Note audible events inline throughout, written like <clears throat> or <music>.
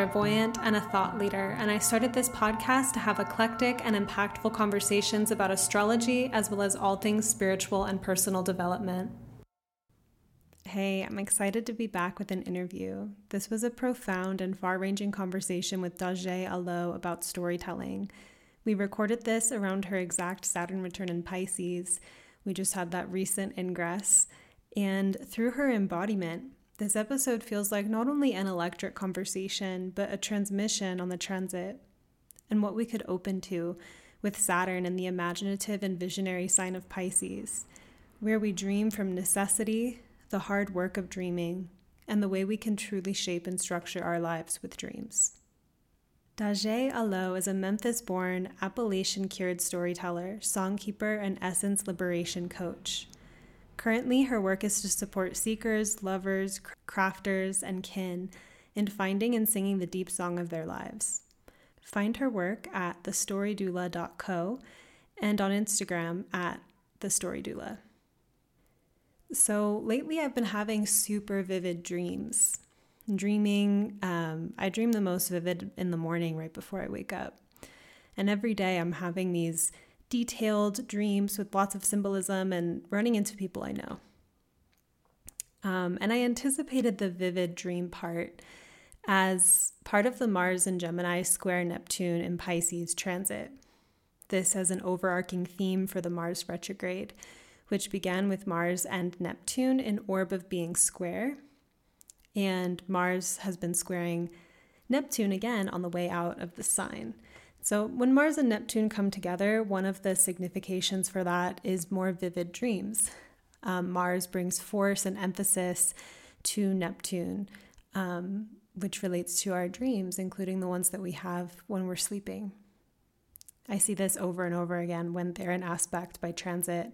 Clairvoyant, and a thought leader, and I started this podcast to have eclectic and impactful conversations about astrology as well as all things spiritual and personal development. Hey, I'm excited to be back with an interview. This was a profound and far ranging conversation with Daje Aloh about storytelling. We recorded this around her exact Saturn return in Pisces. We just had that recent ingress. And through her embodiment, this episode feels like not only an electric conversation, but a transmission on the transit and what we could open to with Saturn and the imaginative and visionary sign of Pisces, where we dream from necessity, the hard work of dreaming, and the way we can truly shape and structure our lives with dreams. Daje Aloh is a Memphis born, Appalachian cured storyteller, songkeeper, and essence liberation coach. Currently, her work is to support seekers, lovers, crafters, and kin in finding and singing the deep song of their lives. Find her work at thestorydoula.co and on Instagram at thestorydoula. So, lately I've been having super vivid dreams dreaming. Um, I dream the most vivid in the morning right before I wake up. And every day I'm having these detailed dreams with lots of symbolism and running into people I know. Um, and I anticipated the vivid dream part as part of the Mars and Gemini square Neptune in Pisces transit. This has an overarching theme for the Mars retrograde, which began with Mars and Neptune in orb of being square and Mars has been squaring Neptune again on the way out of the sign. So, when Mars and Neptune come together, one of the significations for that is more vivid dreams. Um, Mars brings force and emphasis to Neptune, um, which relates to our dreams, including the ones that we have when we're sleeping. I see this over and over again when they're in aspect by transit,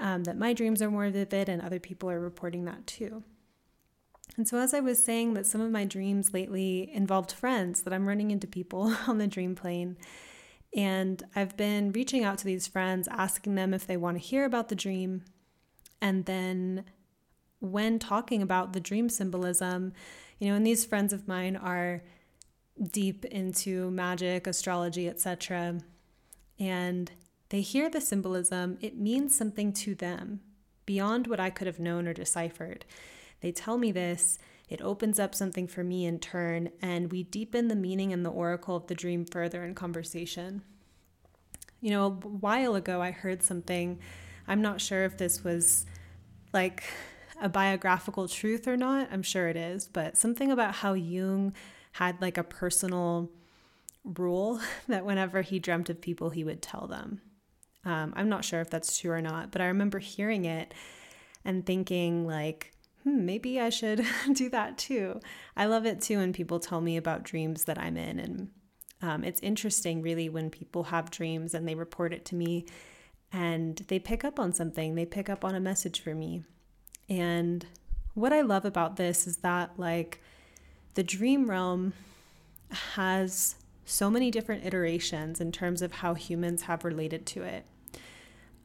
um, that my dreams are more vivid, and other people are reporting that too. And so, as I was saying, that some of my dreams lately involved friends, that I'm running into people <laughs> on the dream plane. And I've been reaching out to these friends, asking them if they want to hear about the dream. And then, when talking about the dream symbolism, you know, and these friends of mine are deep into magic, astrology, etc. And they hear the symbolism, it means something to them beyond what I could have known or deciphered. They tell me this, it opens up something for me in turn, and we deepen the meaning and the oracle of the dream further in conversation. You know, a while ago, I heard something. I'm not sure if this was like a biographical truth or not. I'm sure it is, but something about how Jung had like a personal rule <laughs> that whenever he dreamt of people, he would tell them. Um, I'm not sure if that's true or not, but I remember hearing it and thinking, like, hmm, maybe I should <laughs> do that too. I love it too when people tell me about dreams that I'm in. And um, it's interesting, really, when people have dreams and they report it to me and they pick up on something, they pick up on a message for me. And what I love about this is that, like, the dream realm has so many different iterations in terms of how humans have related to it.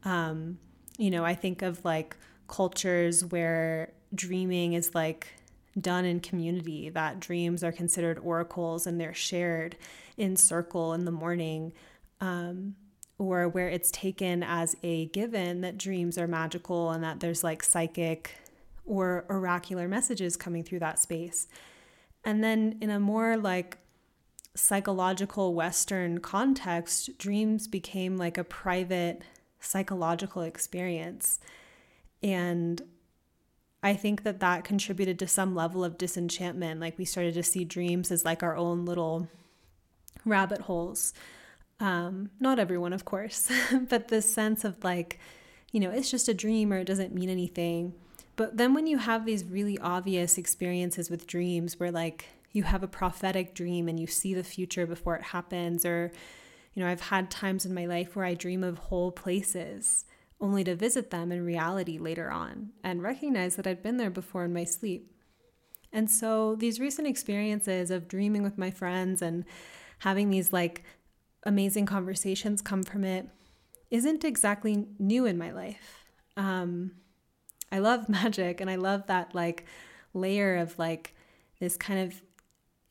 Um, you know, I think of like cultures where dreaming is like done in community, that dreams are considered oracles and they're shared in circle in the morning, um, or where it's taken as a given that dreams are magical and that there's like psychic or oracular messages coming through that space. And then in a more like psychological Western context, dreams became like a private psychological experience. And I think that that contributed to some level of disenchantment. Like we started to see dreams as like our own little rabbit holes. Um, not everyone, of course, <laughs> but this sense of like, you know, it's just a dream or it doesn't mean anything. But then when you have these really obvious experiences with dreams where like you have a prophetic dream and you see the future before it happens or you know i've had times in my life where i dream of whole places only to visit them in reality later on and recognize that i'd been there before in my sleep. And so these recent experiences of dreaming with my friends and having these like amazing conversations come from it isn't exactly new in my life. Um, i love <laughs> magic and i love that like layer of like this kind of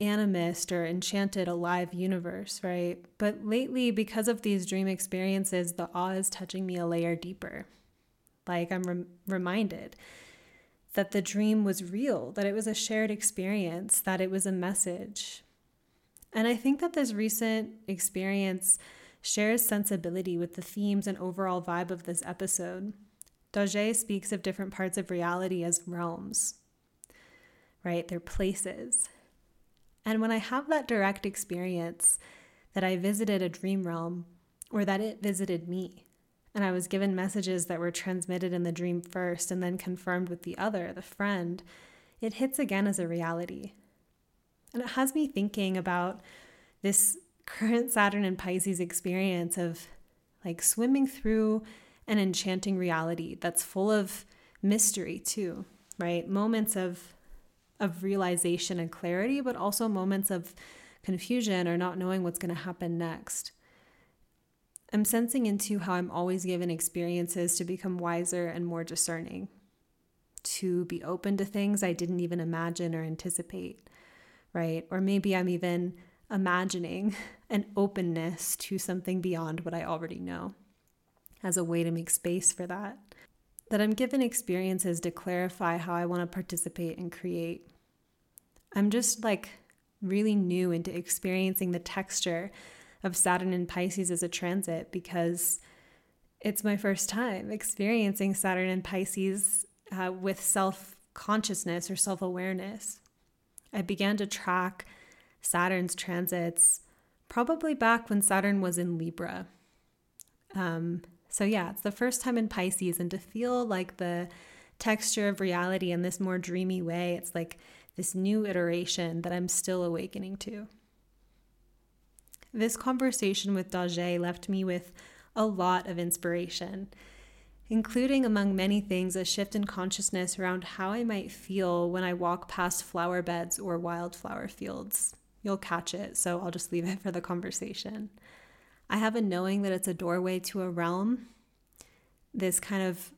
animist or enchanted alive universe, right? But lately, because of these dream experiences, the awe is touching me a layer deeper. Like I'm re- reminded that the dream was real, that it was a shared experience, that it was a message. And I think that this recent experience shares sensibility with the themes and overall vibe of this episode. Daje speaks of different parts of reality as realms, right? They're places. And when I have that direct experience that I visited a dream realm or that it visited me, and I was given messages that were transmitted in the dream first and then confirmed with the other, the friend, it hits again as a reality. And it has me thinking about this current Saturn and Pisces experience of like swimming through an enchanting reality that's full of mystery too, right? Moments of of realization and clarity, but also moments of confusion or not knowing what's going to happen next. I'm sensing into how I'm always given experiences to become wiser and more discerning, to be open to things I didn't even imagine or anticipate, right? Or maybe I'm even imagining <laughs> an openness to something beyond what I already know as a way to make space for that. That I'm given experiences to clarify how I want to participate and create. I'm just like really new into experiencing the texture of Saturn and Pisces as a transit because it's my first time experiencing Saturn and Pisces uh, with self consciousness or self awareness. I began to track Saturn's transits probably back when Saturn was in Libra. Um, so, yeah, it's the first time in Pisces, and to feel like the texture of reality in this more dreamy way, it's like this new iteration that I'm still awakening to. This conversation with Daje left me with a lot of inspiration, including, among many things, a shift in consciousness around how I might feel when I walk past flower beds or wildflower fields. You'll catch it, so I'll just leave it for the conversation. I have a knowing that it's a doorway to a realm, this kind of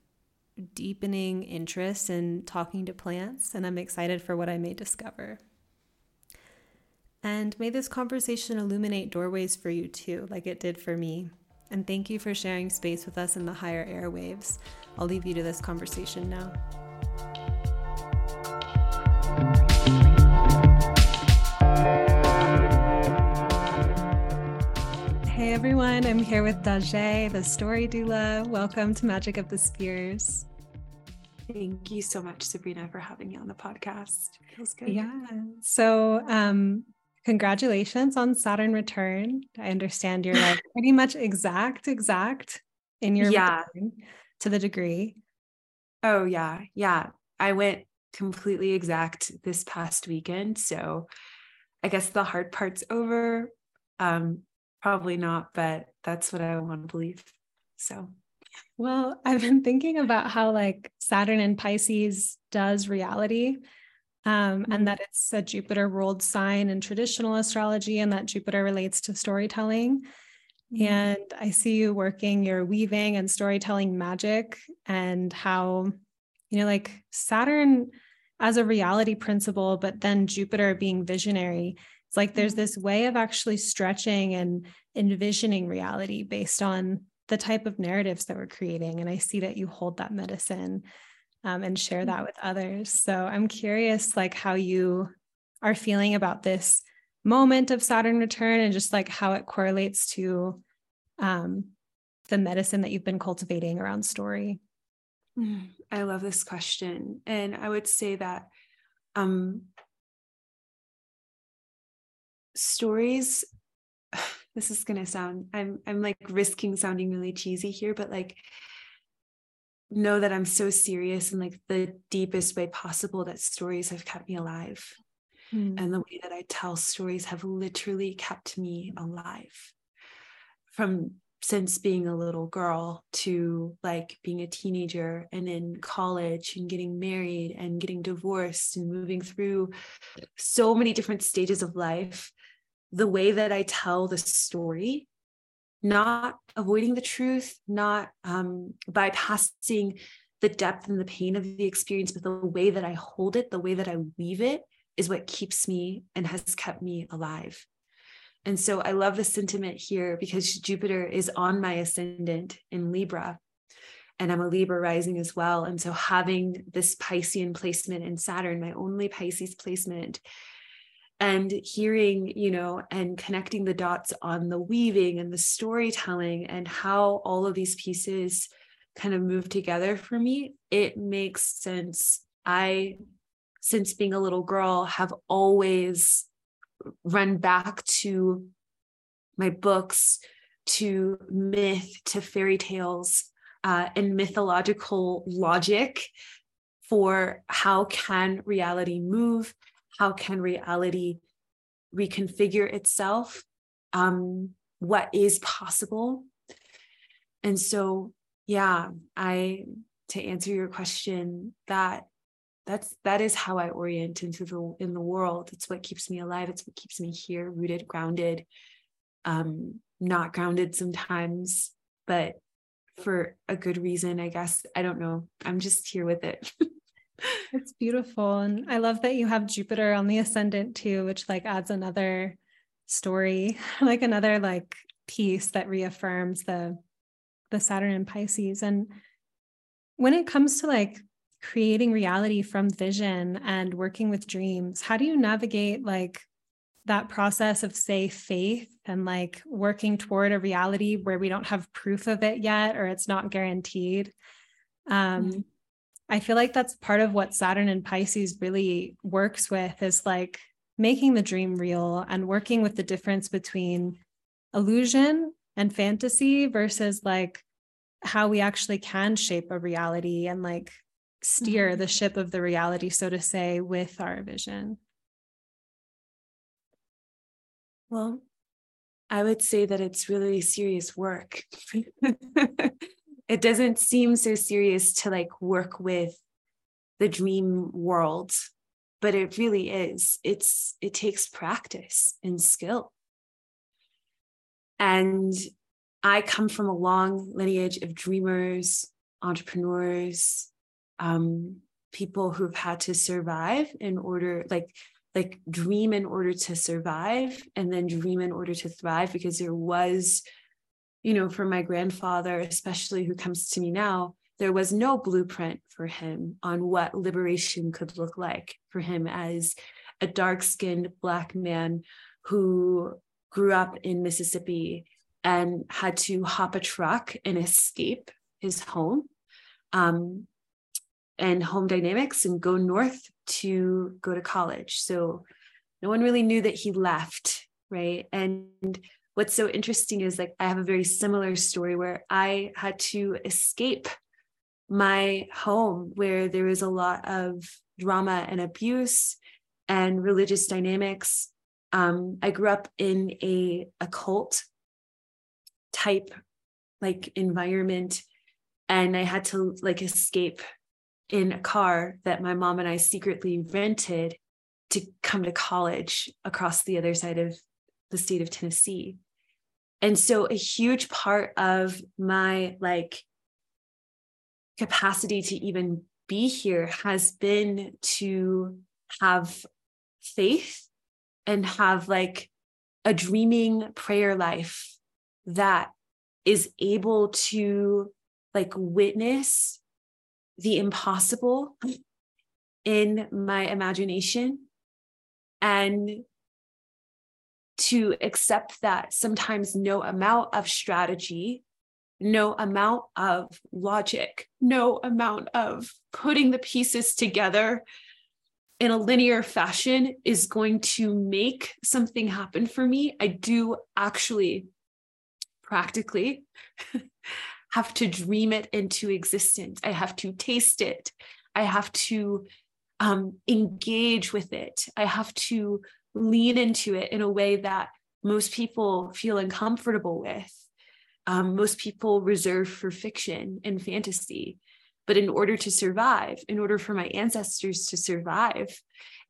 deepening interest in talking to plants, and I'm excited for what I may discover. And may this conversation illuminate doorways for you too, like it did for me. And thank you for sharing space with us in the higher airwaves. I'll leave you to this conversation now. Everyone, I'm here with Daje, the story doula. Welcome to Magic of the Spheres. Thank you so much, Sabrina, for having me on the podcast. feels good. Yeah. So, um, congratulations on Saturn return. I understand you're like pretty much exact, exact in your yeah to the degree. Oh yeah, yeah. I went completely exact this past weekend, so I guess the hard part's over. Um, probably not, but that's what I want to believe. So well, I've been thinking about how like Saturn and Pisces does reality um, mm-hmm. and that it's a Jupiter ruled sign in traditional astrology, and that Jupiter relates to storytelling. Mm-hmm. And I see you working your weaving and storytelling magic, and how, you know, like Saturn as a reality principle, but then Jupiter being visionary. It's like there's mm-hmm. this way of actually stretching and envisioning reality based on the type of narratives that we're creating. And I see that you hold that medicine um, and share that with others. So I'm curious, like how you are feeling about this moment of Saturn return and just like how it correlates to um, the medicine that you've been cultivating around story. Mm, I love this question. And I would say that um, stories, <sighs> this is going to sound, I'm, I'm like risking sounding really cheesy here, but like know that I'm so serious in like the deepest way possible that stories have kept me alive. Mm. And the way that I tell stories have literally kept me alive from since being a little girl to like being a teenager and in college and getting married and getting divorced and moving through so many different stages of life the way that i tell the story not avoiding the truth not um, bypassing the depth and the pain of the experience but the way that i hold it the way that i weave it is what keeps me and has kept me alive and so I love the sentiment here because Jupiter is on my ascendant in Libra. And I'm a Libra rising as well. And so having this Piscean placement in Saturn, my only Pisces placement, and hearing, you know, and connecting the dots on the weaving and the storytelling and how all of these pieces kind of move together for me, it makes sense. I, since being a little girl, have always run back to my books, to myth, to fairy tales, uh, and mythological logic for how can reality move, how can reality reconfigure itself, um, what is possible. And so, yeah, I to answer your question, that that's that is how i orient into the in the world. It's what keeps me alive. It's what keeps me here rooted grounded. Um not grounded sometimes but for a good reason i guess. I don't know. I'm just here with it <laughs> it's beautiful and i love that you have jupiter on the ascendant too which like adds another story <laughs> like another like piece that reaffirms the the saturn and pisces and when it comes to like creating reality from vision and working with dreams how do you navigate like that process of say faith and like working toward a reality where we don't have proof of it yet or it's not guaranteed um mm-hmm. I feel like that's part of what saturn and pisces really works with is like making the dream real and working with the difference between illusion and fantasy versus like how we actually can shape a reality and like steer mm-hmm. the ship of the reality, so to say, with our vision? Well, I would say that it's really serious work. <laughs> it doesn't seem so serious to like work with the dream world, but it really is. It's it takes practice and skill. And I come from a long lineage of dreamers, entrepreneurs, um, people who've had to survive in order, like like dream in order to survive, and then dream in order to thrive, because there was, you know, for my grandfather, especially who comes to me now, there was no blueprint for him on what liberation could look like for him as a dark skinned Black man who grew up in Mississippi and had to hop a truck and escape his home. Um, and home dynamics and go north to go to college. So no one really knew that he left, right? And what's so interesting is like I have a very similar story where I had to escape my home where there was a lot of drama and abuse and religious dynamics. Um, I grew up in a, a cult type like environment and I had to like escape in a car that my mom and I secretly rented to come to college across the other side of the state of Tennessee. And so a huge part of my like capacity to even be here has been to have faith and have like a dreaming prayer life that is able to like witness the impossible in my imagination and to accept that sometimes no amount of strategy, no amount of logic, no amount of putting the pieces together in a linear fashion is going to make something happen for me. I do actually practically <laughs> have to dream it into existence. I have to taste it. I have to um, engage with it. I have to lean into it in a way that most people feel uncomfortable with. Um, most people reserve for fiction and fantasy. But in order to survive, in order for my ancestors to survive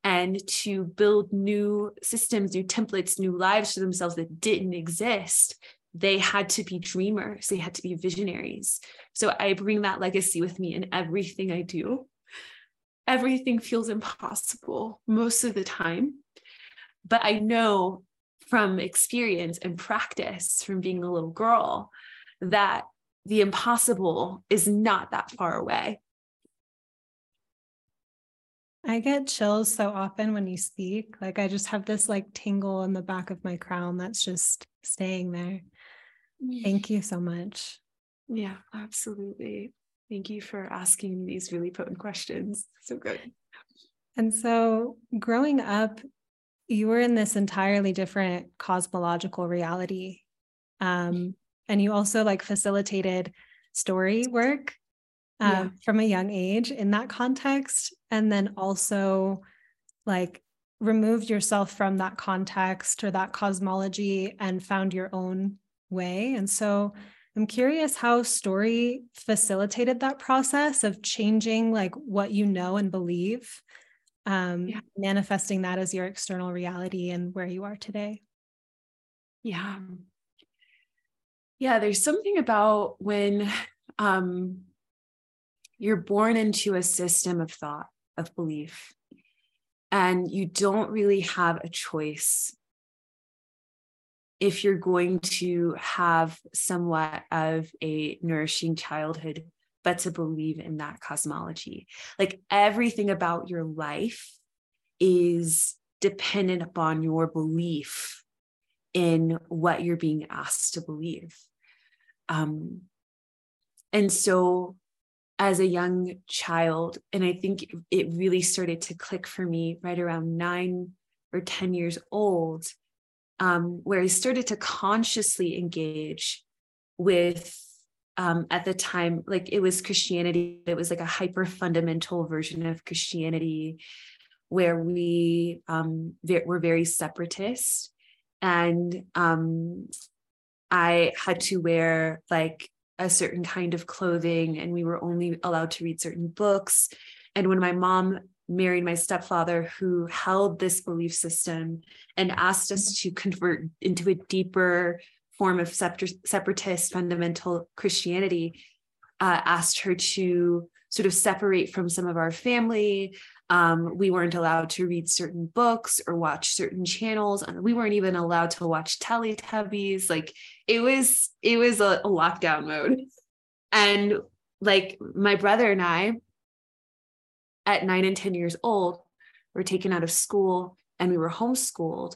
and to build new systems, new templates, new lives for themselves that didn't exist, they had to be dreamers, they had to be visionaries. So I bring that legacy with me in everything I do. Everything feels impossible most of the time. But I know from experience and practice from being a little girl that the impossible is not that far away. I get chills so often when you speak. Like I just have this like tingle in the back of my crown that's just staying there. Thank you so much. Yeah, absolutely. Thank you for asking these really potent questions. So good. And so, growing up, you were in this entirely different cosmological reality. Um, and you also like facilitated story work um, yeah. from a young age in that context. And then also like removed yourself from that context or that cosmology and found your own way. And so I'm curious how story facilitated that process of changing like what you know and believe, um, yeah. manifesting that as your external reality and where you are today. Yeah. Yeah, there's something about when um, you're born into a system of thought, of belief, and you don't really have a choice if you're going to have somewhat of a nourishing childhood, but to believe in that cosmology. Like everything about your life is dependent upon your belief in what you're being asked to believe. Um, and so, as a young child, and I think it really started to click for me right around nine or 10 years old um, where I started to consciously engage with um, at the time, like it was Christianity, it was like a hyper fundamental version of Christianity where we um, were very separatist. And um, I had to wear like a certain kind of clothing, and we were only allowed to read certain books. And when my mom married my stepfather who held this belief system and asked us to convert into a deeper form of separatist fundamental Christianity, uh, asked her to sort of separate from some of our family. Um, we weren't allowed to read certain books or watch certain channels, and we weren't even allowed to watch Teletubbies. Like it was, it was a, a lockdown mode. And like my brother and I, at nine and 10 years old, were taken out of school and we were homeschooled.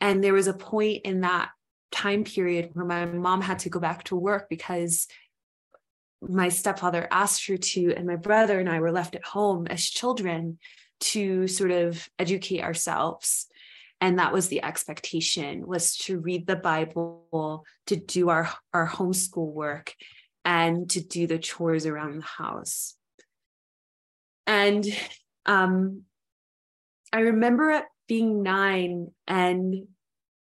And there was a point in that time period where my mom had to go back to work because my stepfather asked her to, and my brother and I were left at home as children to sort of educate ourselves. And that was the expectation was to read the Bible, to do our, our homeschool work, and to do the chores around the house. And um, I remember being nine and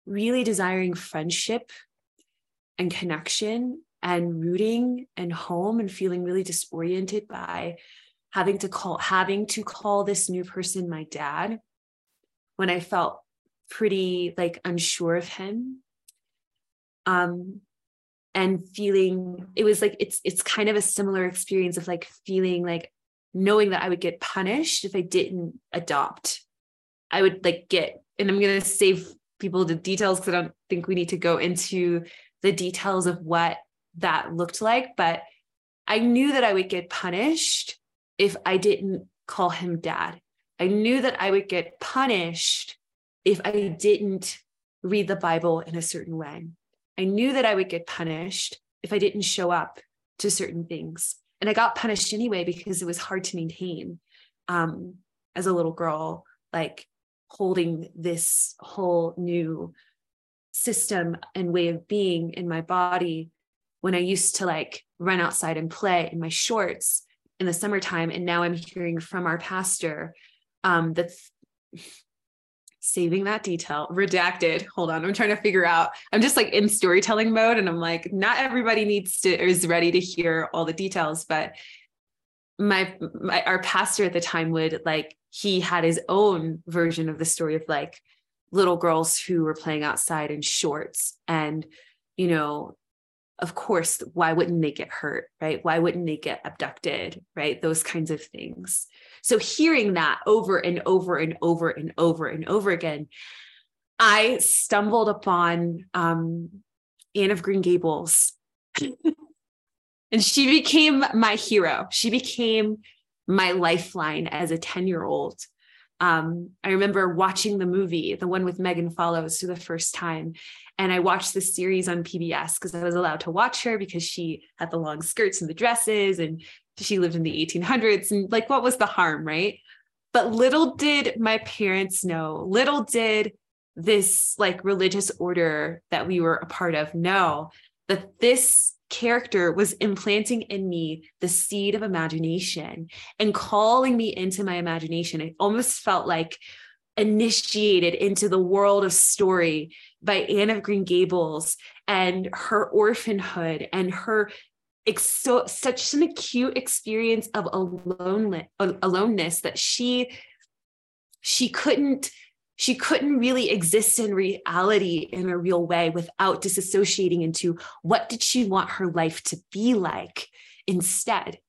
really desiring friendship and connection and rooting and home and feeling really disoriented by having to call having to call this new person my dad when I felt pretty like unsure of him. Um and feeling it was like it's it's kind of a similar experience of like feeling like knowing that I would get punished if I didn't adopt. I would like get, and I'm going to save people the details because I don't think we need to go into the details of what that looked like. But I knew that I would get punished if I didn't call him dad. I knew that I would get punished if I didn't read the Bible in a certain way. I knew that I would get punished if I didn't show up to certain things and I got punished anyway because it was hard to maintain um, as a little girl, like holding this whole new system and way of being in my body when I used to like run outside and play in my shorts in the summertime. And now I'm hearing from our pastor um, that's saving that detail redacted hold on i'm trying to figure out i'm just like in storytelling mode and i'm like not everybody needs to is ready to hear all the details but my, my our pastor at the time would like he had his own version of the story of like little girls who were playing outside in shorts and you know of course why wouldn't they get hurt right why wouldn't they get abducted right those kinds of things so hearing that over and over and over and over and over again, I stumbled upon um, Anne of Green Gables. <laughs> and she became my hero. She became my lifeline as a 10 year old. Um, I remember watching the movie, the one with Megan Follows, for the first time. And I watched the series on PBS because I was allowed to watch her because she had the long skirts and the dresses and she lived in the 1800s and like what was the harm right but little did my parents know little did this like religious order that we were a part of know that this character was implanting in me the seed of imagination and calling me into my imagination. It almost felt like initiated into the world of story by Anne of Green Gables and her orphanhood and her so such an acute experience of alone aloneness that she she couldn't she couldn't really exist in reality in a real way without disassociating into what did she want her life to be like instead.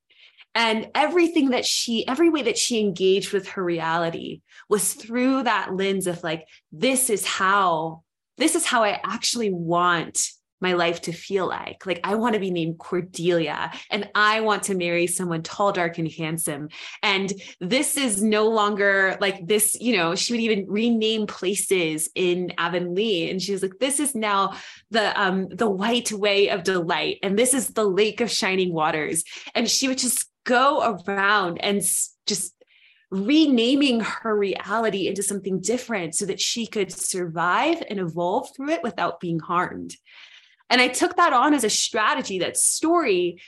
And everything that she every way that she engaged with her reality was through that lens of like this is how this is how i actually want my life to feel like. Like, I want to be named Cordelia and I want to marry someone tall, dark, and handsome. And this is no longer like this, you know, she would even rename places in Avonlea. And she was like, this is now the um the white way of delight. And this is the lake of shining waters. And she would just go around and just renaming her reality into something different so that she could survive and evolve through it without being harmed. And I took that on as a strategy that story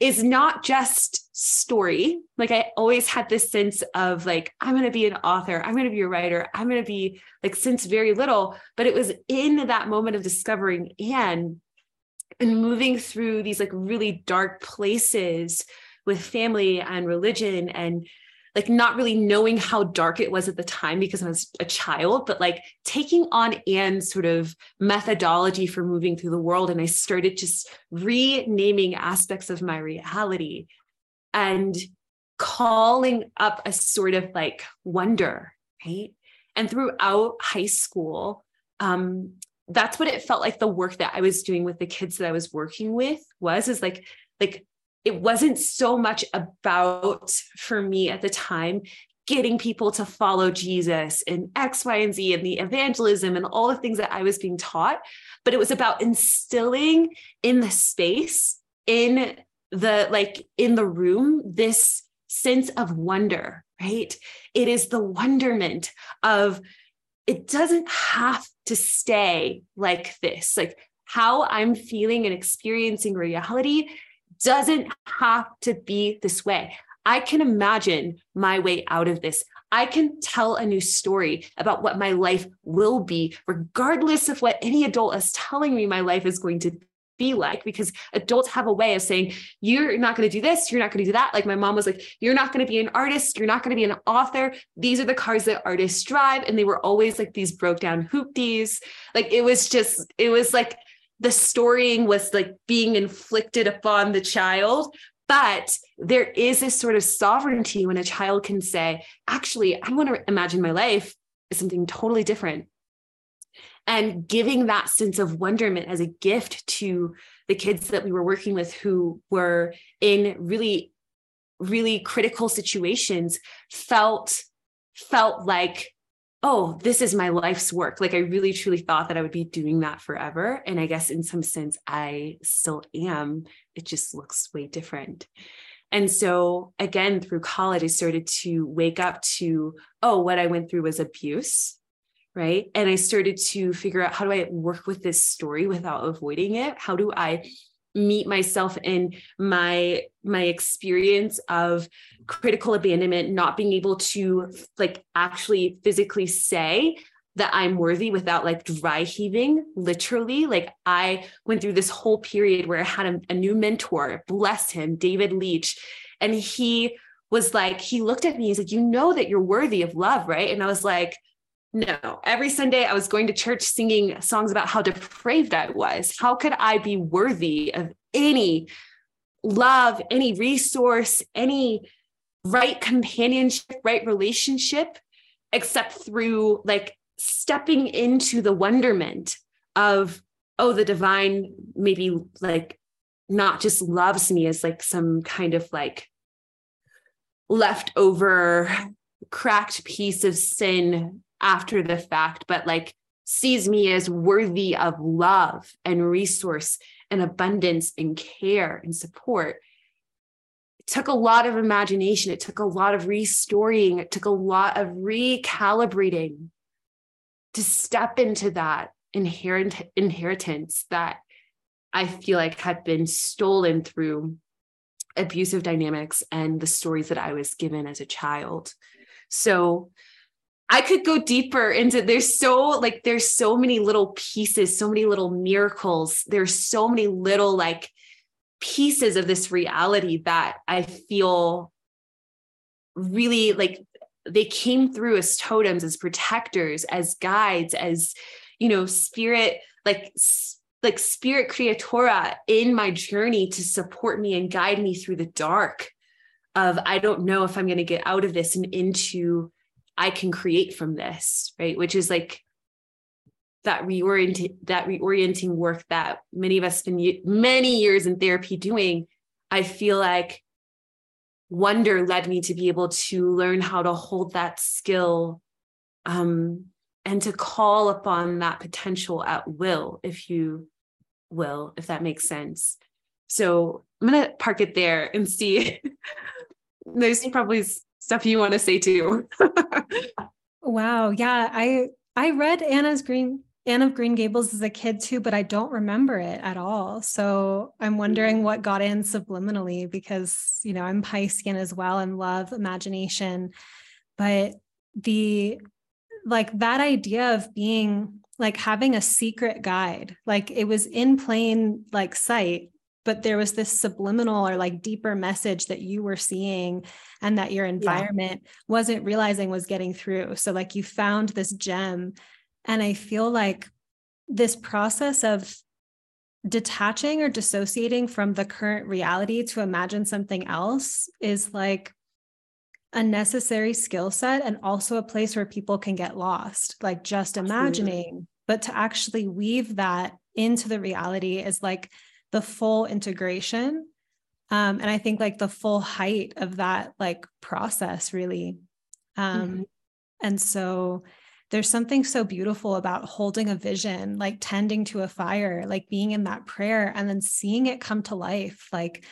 is not just story. Like I always had this sense of like, I'm going to be an author, I'm going to be a writer, I'm going to be like, since very little. But it was in that moment of discovering Anne and moving through these like really dark places with family and religion and like not really knowing how dark it was at the time because I was a child, but like taking on Anne's sort of methodology for moving through the world. And I started just renaming aspects of my reality and calling up a sort of like wonder, right? And throughout high school, um, that's what it felt like the work that I was doing with the kids that I was working with was is like like it wasn't so much about for me at the time getting people to follow Jesus and X, Y, and Z and the evangelism and all the things that I was being taught, but it was about instilling in the space, in the like in the room, this sense of wonder, right? It is the wonderment of it doesn't have to stay like this. Like how I'm feeling and experiencing reality doesn't have to be this way. I can imagine my way out of this. I can tell a new story about what my life will be, regardless of what any adult is telling me my life is going to be like, because adults have a way of saying, you're not going to do this, you're not going to do that. Like my mom was like, you're not going to be an artist, you're not going to be an author. These are the cars that artists drive. And they were always like these broke down hoopties. Like it was just, it was like, the storying was like being inflicted upon the child but there is this sort of sovereignty when a child can say actually i want to imagine my life as something totally different. And giving that sense of wonderment as a gift to the kids that we were working with who were in really really critical situations felt felt like oh, this is my life's work. Like I really truly thought that I would be doing that forever. And I guess in some sense, I still am. It just looks way different. And so again, through college, I started to wake up to, oh, what I went through was abuse. Right. And I started to figure out how do I work with this story without avoiding it? How do I meet myself in my my experience of critical abandonment not being able to like actually physically say that I'm worthy without like dry heaving, literally. Like I went through this whole period where I had a, a, new mentor, bless him, David Leach. And he was like, he looked at me, he's like, you know that you're worthy of love, right? And I was like, no, every Sunday I was going to church singing songs about how depraved I was. How could I be worthy of any love, any resource, any right companionship, right relationship, except through like stepping into the wonderment of, oh, the divine maybe like not just loves me as like some kind of like leftover cracked piece of sin after the fact, but like sees me as worthy of love and resource and abundance and care and support. It took a lot of imagination. It took a lot of restoring. It took a lot of recalibrating to step into that inherent inheritance that I feel like had been stolen through abusive dynamics and the stories that I was given as a child. So I could go deeper into there's so like there's so many little pieces, so many little miracles. There's so many little like pieces of this reality that I feel really like they came through as totems, as protectors, as guides, as you know, spirit like like spirit creatora in my journey to support me and guide me through the dark of I don't know if I'm going to get out of this and into I can create from this, right? Which is like that reorient that reorienting work that many of us spend many years in therapy doing. I feel like wonder led me to be able to learn how to hold that skill um, and to call upon that potential at will, if you will, if that makes sense. So I'm going to park it there and see. <laughs> There's probably stuff you want to say too. <laughs> wow. Yeah. I I read Anna's Green Anne of Green Gables as a kid too, but I don't remember it at all. So I'm wondering mm-hmm. what got in subliminally because, you know, I'm Piscean as well and love imagination. But the like that idea of being like having a secret guide, like it was in plain like sight, but there was this subliminal or like deeper message that you were seeing and that your environment yeah. wasn't realizing was getting through so like you found this gem and i feel like this process of detaching or dissociating from the current reality to imagine something else is like a necessary skill set and also a place where people can get lost like just imagining Absolutely. but to actually weave that into the reality is like the full integration um, and i think like the full height of that like process really um, mm-hmm. and so there's something so beautiful about holding a vision like tending to a fire like being in that prayer and then seeing it come to life like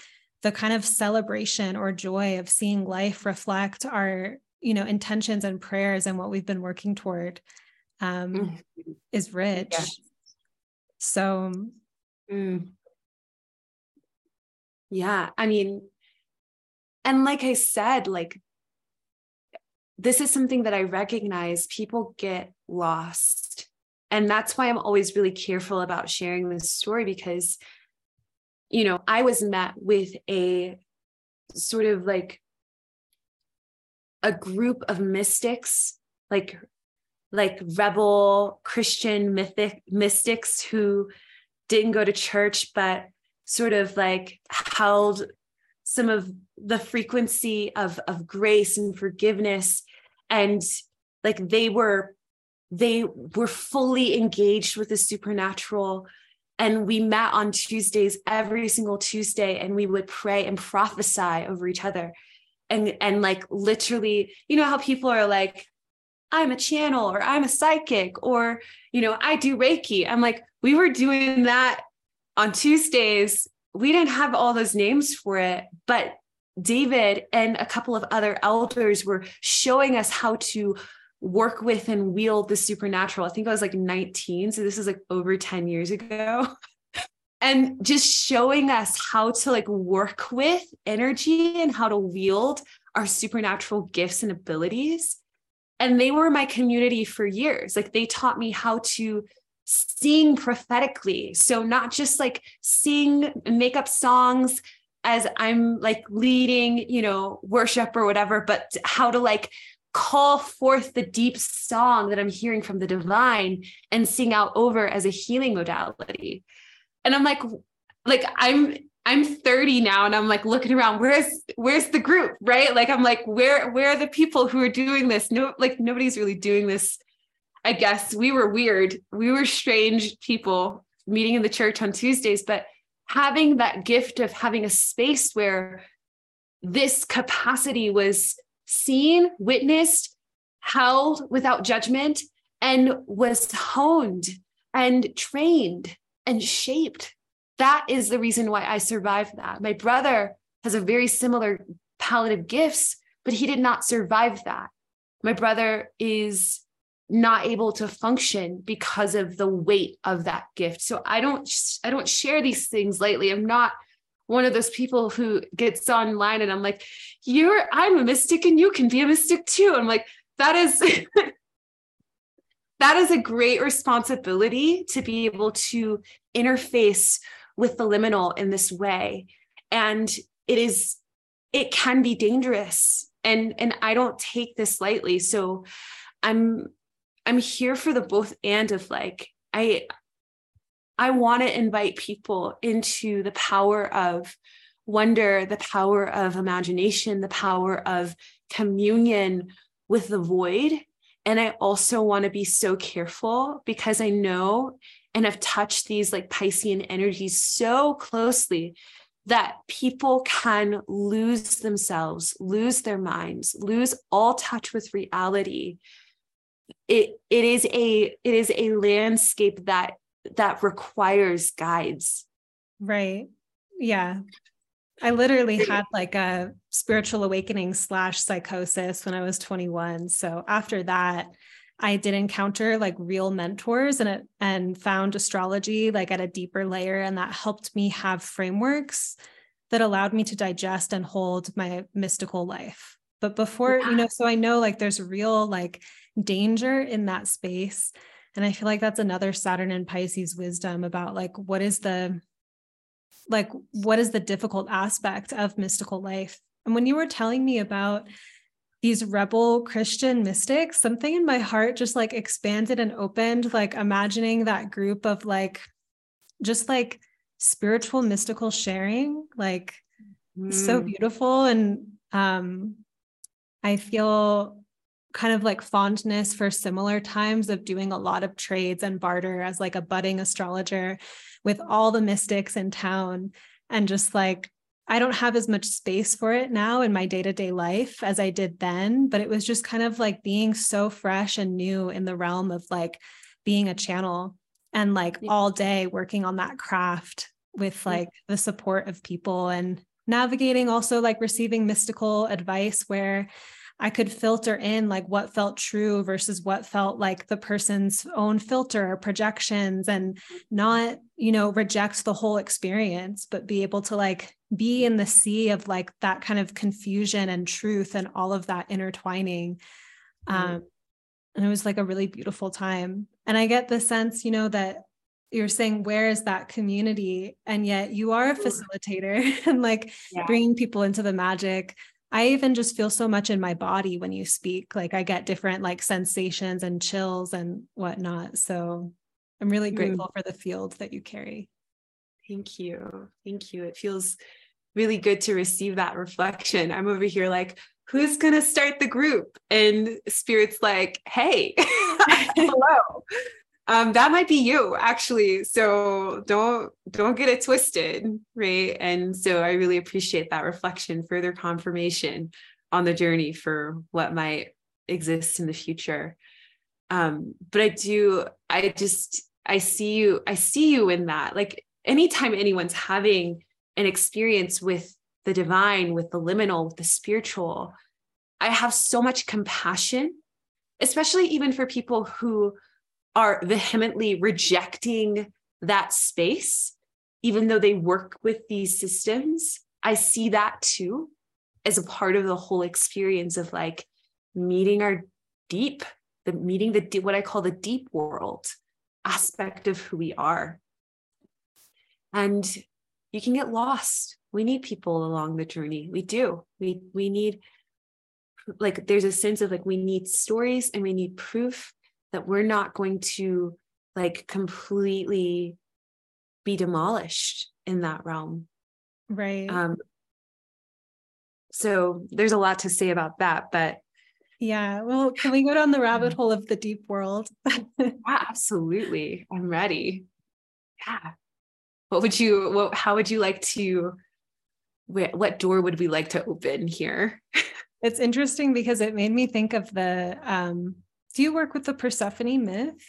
the kind of celebration or joy of seeing life reflect our you know intentions and prayers and what we've been working toward um, mm-hmm. is rich yeah. so mm. Yeah. I mean, and like I said, like this is something that I recognize people get lost. And that's why I'm always really careful about sharing this story because, you know, I was met with a sort of like a group of mystics, like like rebel Christian mythic mystics who didn't go to church, but sort of like held some of the frequency of of grace and forgiveness. And like they were they were fully engaged with the supernatural. And we met on Tuesdays every single Tuesday and we would pray and prophesy over each other. And and like literally you know how people are like I'm a channel or I'm a psychic or you know I do reiki. I'm like we were doing that on Tuesdays, we didn't have all those names for it, but David and a couple of other elders were showing us how to work with and wield the supernatural. I think I was like 19. So this is like over 10 years ago. <laughs> and just showing us how to like work with energy and how to wield our supernatural gifts and abilities. And they were my community for years. Like they taught me how to sing prophetically. So, not just like sing make up songs as I'm like leading, you know, worship or whatever, but how to like call forth the deep song that I'm hearing from the divine and sing out over as a healing modality. And I'm like, like I'm I'm 30 now and I'm like looking around, where's where's the group? Right. Like I'm like, where where are the people who are doing this? No, like nobody's really doing this. I guess we were weird. We were strange people meeting in the church on Tuesdays, but having that gift of having a space where this capacity was seen, witnessed, held without judgment, and was honed and trained and shaped. That is the reason why I survived that. My brother has a very similar palette of gifts, but he did not survive that. My brother is not able to function because of the weight of that gift. So I don't I don't share these things lightly. I'm not one of those people who gets online and I'm like, you're I'm a mystic and you can be a mystic too. I'm like, that is <laughs> that is a great responsibility to be able to interface with the liminal in this way. And it is, it can be dangerous. And and I don't take this lightly. So I'm I'm here for the both and of like, I I want to invite people into the power of wonder, the power of imagination, the power of communion with the void. And I also want to be so careful because I know and have touched these like Piscean energies so closely that people can lose themselves, lose their minds, lose all touch with reality. It, it is a it is a landscape that that requires guides. Right. Yeah. I literally had like a spiritual awakening slash psychosis when I was 21. So after that, I did encounter like real mentors and it and found astrology like at a deeper layer and that helped me have frameworks that allowed me to digest and hold my mystical life. But before, yeah. you know, so I know like there's real like danger in that space and I feel like that's another Saturn and Pisces wisdom about like what is the like what is the difficult aspect of mystical life. And when you were telling me about these rebel Christian mystics, something in my heart just like expanded and opened, like imagining that group of like just like spiritual mystical sharing, like mm. so beautiful. And um I feel kind of like fondness for similar times of doing a lot of trades and barter as like a budding astrologer with all the mystics in town and just like I don't have as much space for it now in my day-to-day life as I did then but it was just kind of like being so fresh and new in the realm of like being a channel and like all day working on that craft with like the support of people and navigating also like receiving mystical advice where I could filter in like what felt true versus what felt like the person's own filter or projections and not, you know, reject the whole experience, but be able to like be in the sea of like that kind of confusion and truth and all of that intertwining. Mm-hmm. Um, and it was like a really beautiful time. And I get the sense, you know, that you're saying where is that community and yet you are a facilitator <laughs> and like yeah. bringing people into the magic I even just feel so much in my body when you speak. Like I get different like sensations and chills and whatnot. So I'm really grateful mm. for the field that you carry. Thank you. Thank you. It feels really good to receive that reflection. I'm over here like, who's going to start the group? And Spirit's like, hey, <laughs> hello <laughs> um, that might be you actually. So don't don't get it twisted right? And so i really appreciate that reflection further confirmation on the journey for what might exist in the future. Um, but i do i just i see you i see you in that. Like anytime anyone's having an experience with the divine with the liminal with the spiritual i have so much compassion especially even for people who are vehemently rejecting that space even though they work with these systems, I see that too as a part of the whole experience of like meeting our deep, the meeting the what I call the deep world aspect of who we are. And you can get lost. We need people along the journey. We do. We we need like there's a sense of like we need stories and we need proof that we're not going to like completely be demolished in that realm. Right. Um so there's a lot to say about that, but yeah. Well, can we go down the rabbit hole of the deep world? <laughs> yeah, absolutely. I'm ready. Yeah. What would you, what, how would you like to, what door would we like to open here? <laughs> it's interesting because it made me think of the, um, do you work with the Persephone myth?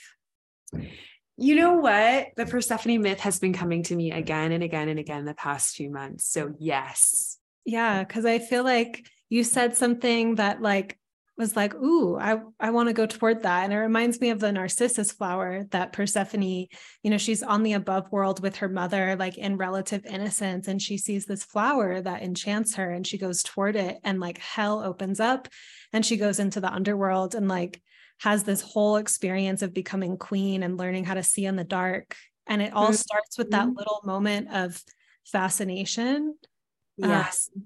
You know what? The Persephone myth has been coming to me again and again and again the past few months. So, yes. Yeah. Cause I feel like you said something that, like, was like, ooh, I, I want to go toward that. And it reminds me of the narcissus flower that Persephone, you know, she's on the above world with her mother, like in relative innocence. And she sees this flower that enchants her and she goes toward it. And like hell opens up and she goes into the underworld and like has this whole experience of becoming queen and learning how to see in the dark. And it all mm-hmm. starts with that little moment of fascination. Yes. Um,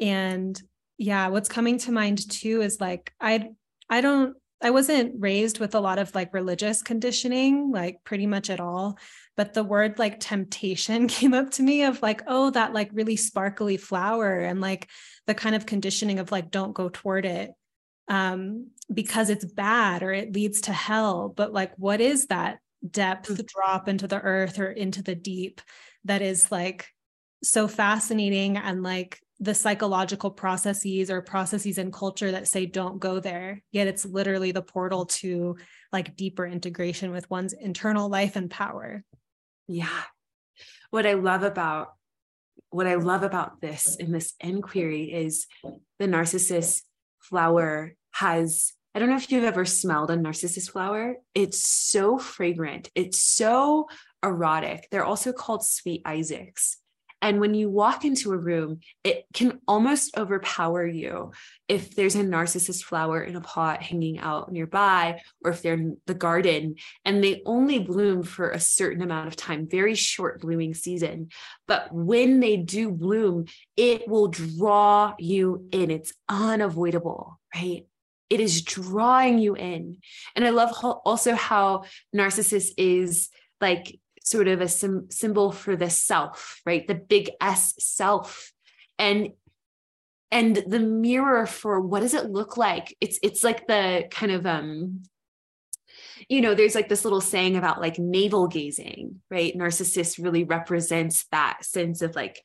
and yeah what's coming to mind too is like i i don't i wasn't raised with a lot of like religious conditioning like pretty much at all but the word like temptation <laughs> came up to me of like oh that like really sparkly flower and like the kind of conditioning of like don't go toward it um because it's bad or it leads to hell but like what is that depth mm-hmm. drop into the earth or into the deep that is like so fascinating and like the psychological processes or processes in culture that say don't go there yet it's literally the portal to like deeper integration with one's internal life and power yeah what i love about what i love about this in this inquiry is the narcissus flower has I don't know if you've ever smelled a narcissus flower. It's so fragrant. It's so erotic. They're also called sweet Isaacs. And when you walk into a room, it can almost overpower you if there's a narcissus flower in a pot hanging out nearby, or if they're in the garden and they only bloom for a certain amount of time, very short blooming season. But when they do bloom, it will draw you in. It's unavoidable, right? It is drawing you in. And I love also how Narcissus is like sort of a sim- symbol for the self, right? The big S self. And and the mirror for what does it look like? It's it's like the kind of um you know, there's like this little saying about like navel gazing, right? Narcissus really represents that sense of like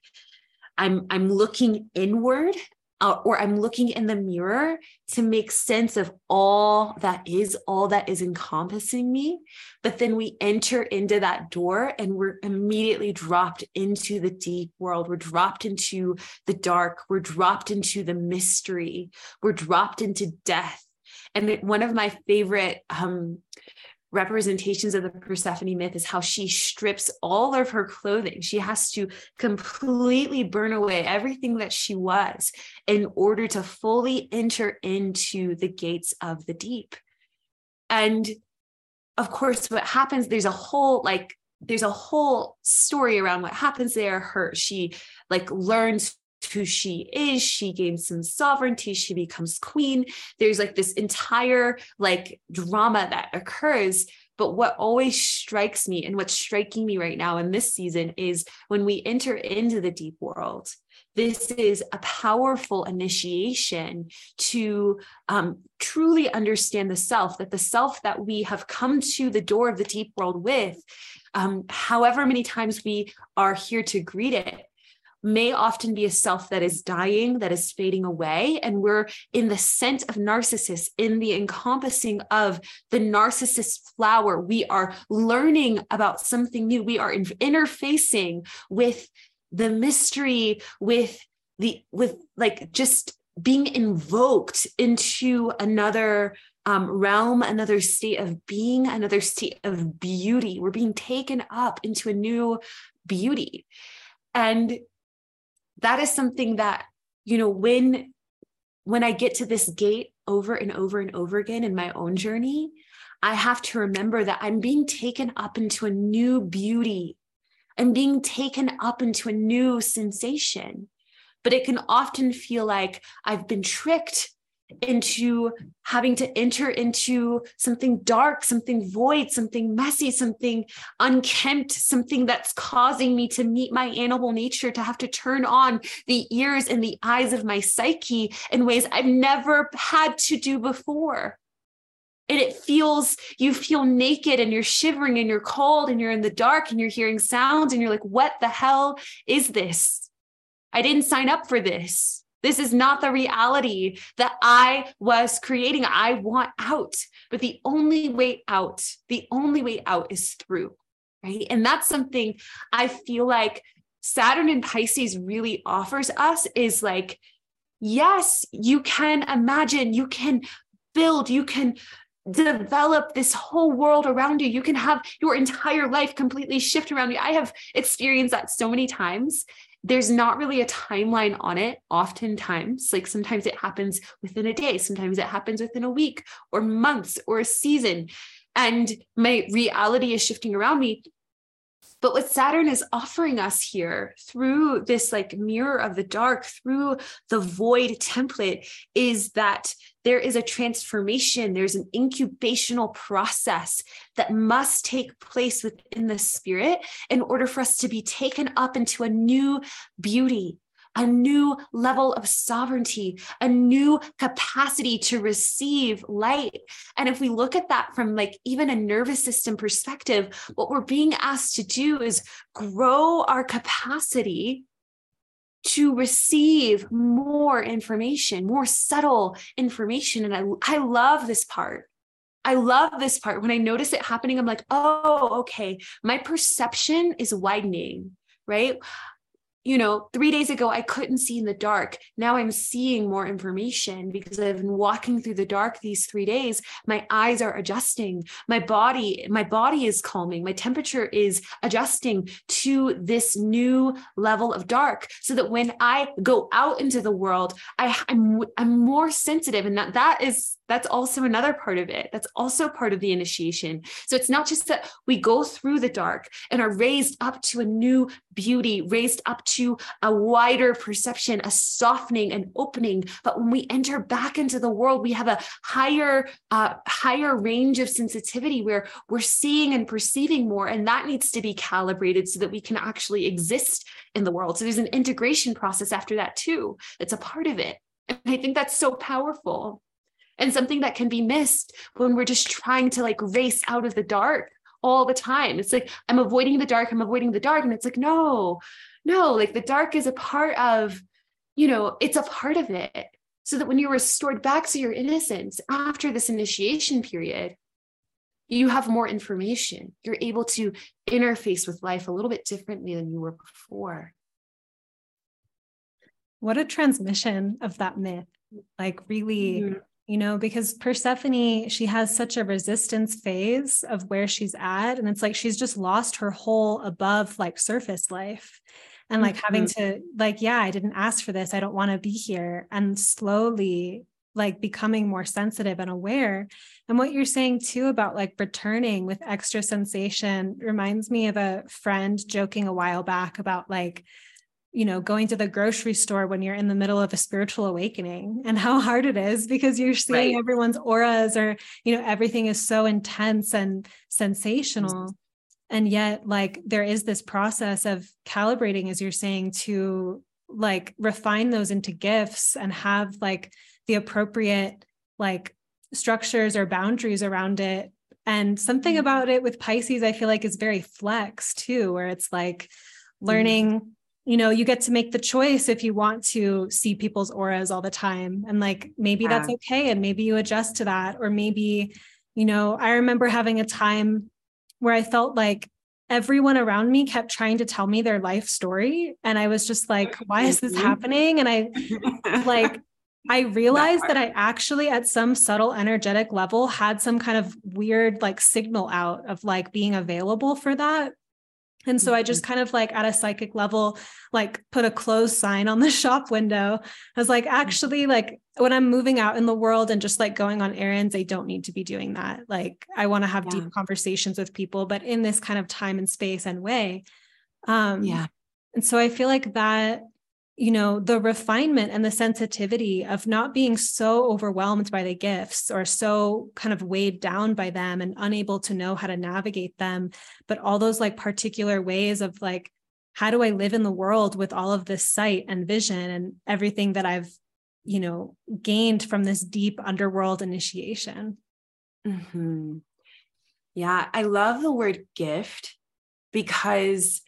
I'm I'm looking inward uh, or I'm looking in the mirror to make sense of all that is, all that is encompassing me. But then we enter into that door and we're immediately dropped into the deep world. We're dropped into the dark. We're dropped into the mystery. We're dropped into death. And one of my favorite um, representations of the Persephone myth is how she strips all of her clothing. She has to completely burn away everything that she was in order to fully enter into the gates of the deep. And of course, what happens, there's a whole like, there's a whole story around what happens there. Her, she like learns who she is. She gains some sovereignty. She becomes queen. There's like this entire like drama that occurs. But what always strikes me and what's striking me right now in this season is when we enter into the deep world this is a powerful initiation to um, truly understand the self that the self that we have come to the door of the deep world with um, however many times we are here to greet it may often be a self that is dying, that is fading away. And we're in the scent of narcissus, in the encompassing of the narcissus flower. We are learning about something new. We are in, interfacing with the mystery, with the, with like just being invoked into another um, realm, another state of being, another state of beauty. We're being taken up into a new beauty. And that is something that, you know, when when I get to this gate over and over and over again in my own journey, I have to remember that I'm being taken up into a new beauty. I'm being taken up into a new sensation. But it can often feel like I've been tricked into having to enter into something dark, something void, something messy, something unkempt, something that's causing me to meet my animal nature, to have to turn on the ears and the eyes of my psyche in ways I've never had to do before. And it feels, you feel naked and you're shivering and you're cold and you're in the dark and you're hearing sounds and you're like, what the hell is this? I didn't sign up for this. This is not the reality that I was creating. I want out. But the only way out, the only way out is through, right? And that's something I feel like Saturn in Pisces really offers us is like, yes, you can imagine, you can build, you can develop this whole world around you. You can have your entire life completely shift around you. I have experienced that so many times there's not really a timeline on it oftentimes. Like sometimes it happens within a day sometimes it happens within a week or months or a season. And my reality is shifting around me but what Saturn is offering us here through this like mirror of the dark, through the void template, is that there is a transformation, there's an incubational process that must take place within the spirit in order for us to be taken up into a new beauty, a new level of sovereignty, a new capacity to receive light. And if we look at that from like even a nervous system perspective, what we're being asked to do is grow our capacity to receive more information, more subtle information. And I, I love this part. I love this part. When I notice it happening, I'm like, oh, okay, my perception is widening, right? You know, three days ago, I couldn't see in the dark. Now I'm seeing more information because I've been walking through the dark these three days. My eyes are adjusting. My body, my body is calming. My temperature is adjusting to this new level of dark so that when I go out into the world, I, I'm, I'm more sensitive. And that, that is that's also another part of it. That's also part of the initiation. So it's not just that we go through the dark and are raised up to a new beauty, raised up to a wider perception, a softening, an opening. But when we enter back into the world, we have a higher, uh, higher range of sensitivity where we're seeing and perceiving more. And that needs to be calibrated so that we can actually exist in the world. So there's an integration process after that too. That's a part of it. And I think that's so powerful and something that can be missed when we're just trying to like race out of the dark all the time. It's like, I'm avoiding the dark, I'm avoiding the dark. And it's like, no, no, like the dark is a part of, you know, it's a part of it. So that when you're restored back to your innocence after this initiation period, you have more information. You're able to interface with life a little bit differently than you were before. What a transmission of that myth. Like, really. Mm-hmm you know, because Persephone, she has such a resistance phase of where she's at. And it's like she's just lost her whole above like surface life. And like mm-hmm. having to, like, yeah, I didn't ask for this. I don't want to be here. And slowly, like, becoming more sensitive and aware. And what you're saying too about like returning with extra sensation reminds me of a friend joking a while back about like, you know going to the grocery store when you're in the middle of a spiritual awakening and how hard it is because you're seeing right. everyone's auras or you know everything is so intense and sensational mm-hmm. and yet like there is this process of calibrating as you're saying to like refine those into gifts and have like the appropriate like structures or boundaries around it and something mm-hmm. about it with pisces i feel like is very flex too where it's like mm-hmm. learning you know you get to make the choice if you want to see people's auras all the time. And like maybe yeah. that's okay and maybe you adjust to that. Or maybe you know i remember having a time where i felt like everyone around me kept trying to tell me their life story. And i was just like why is this mm-hmm. happening? And i <laughs> like I realized that I actually, at some subtle energetic level, had some kind of weird like signal out of like being available for that And so I just mm-hmm. kind of like at a psychic level, like put a closed sign on the <laughs> shop window. I was like, actually, like when I'm moving out in the world and just like going on errands, I don't need to be doing that. Like I want to have yeah. deep conversations with people, but in this kind of time and space and way. Um, yeah. And so I feel like that you know the refinement and the sensitivity of not being so overwhelmed by the gifts or so kind of weighed down by them and unable to know how to navigate them but all those like particular ways of like how do i live in the world with all of this sight and vision and everything that i've you know gained from this deep underworld initiation mm-hmm. yeah i love the word gift because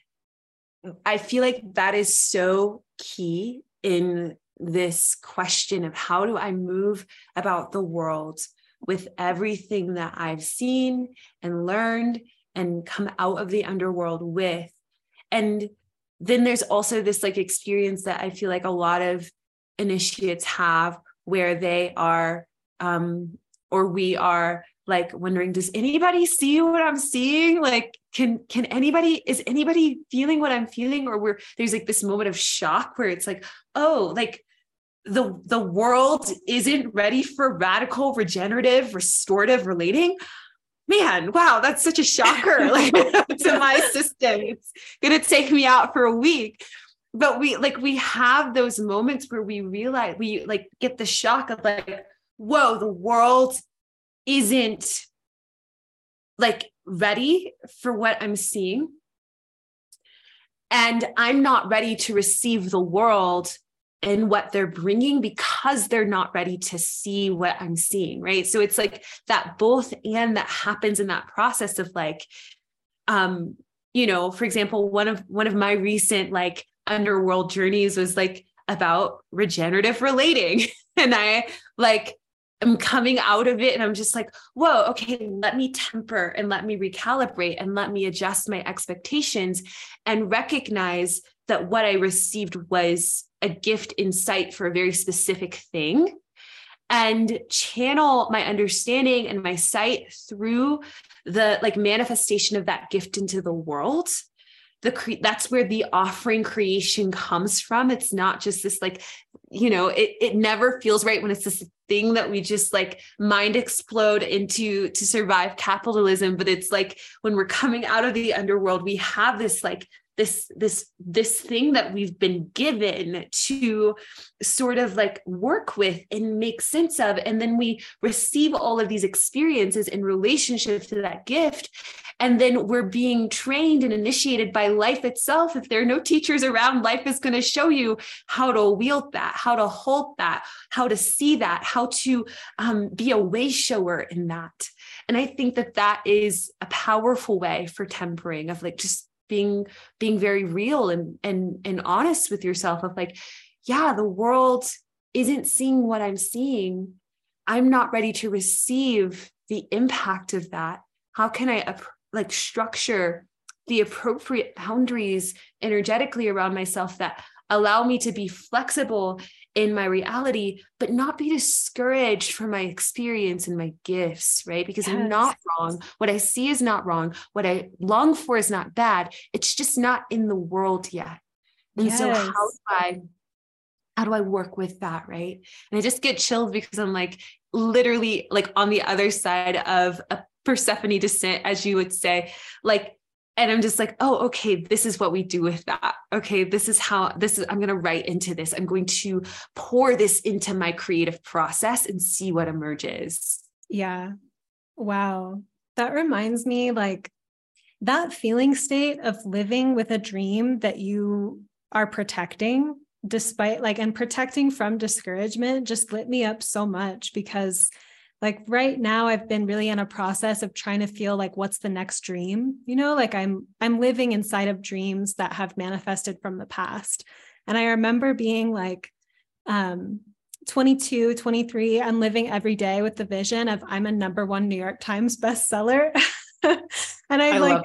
I feel like that is so key in this question of how do I move about the world with everything that I've seen and learned and come out of the underworld with. And then there's also this like experience that I feel like a lot of initiates have where they are um or we are like wondering does anybody see what i'm seeing? Like can can anybody is anybody feeling what i'm feeling? Or we're there's like this moment of shock where it's like oh like the the world isn't ready for radical regenerative restorative relating? Man wow that's such a shocker. <laughs> Like to my system. It's gonna take me out for a week. But we like we have those moments where we realize we like get the shock of like whoa the world isn't like ready for what I'm seeing. And I'm not ready to receive the world and what they're bringing because they're not ready to see what I'm seeing. Right. So it's like that both and that happens in that process of like, um, you know, for example, one of one of my recent like underworld journeys was like about regenerative relating. <laughs> and I like am coming out of it and I'm just like, whoa, okay, let me temper and let me recalibrate and let me adjust my expectations and recognize that what I received was a gift insight for a very specific thing and channel my understanding and my sight through the like manifestation of that gift into the world. The cre- that's where the offering creation comes from. It's not just this like you know it it never feels right when it's this thing that we just like mind explode into to survive capitalism but it's like when we're coming out of the underworld we have this like this this this thing that we've been given to sort of like work with and make sense of. And then we receive all of these experiences in relationship to that gift. And then we're being trained and initiated by life itself. If there are no teachers around life is going to show you how to wield that how to hold that how to see that how to um, be a way shower in that. And i think that that is a powerful way for tempering of like just being being very real and and and honest with yourself of like yeah the world isn't seeing what i'm seeing. I'm not ready to receive the impact of that. How can i like structure the appropriate boundaries energetically around myself that allow me to be flexible in my reality, but not be discouraged from my experience and my gifts, right? Because yes. I'm not wrong. What I see is not wrong. What I long for is not bad. It's just not in the world yet. And yes. so how do I how do I work with that, right? And I just get chilled because I'm like literally like on the other side of a Persephone descent, as you would say, like and i'm just like oh okay this is what we do with that. Okay this is how this is i'm going to write into this. I'm going to pour this into my creative process and see what emerges. Yeah. Wow. That reminds me like that feeling state of living with a dream that you are protecting despite like and protecting from discouragement just lit me up so much because like right now i've been really in a process of trying to feel like what's the next dream? You know like i'm i'm living inside of dreams that have manifested from the past. And i remember being like um 22 23 i'm living every day with the vision of i'm a number one new york times bestseller. <laughs> And i, I like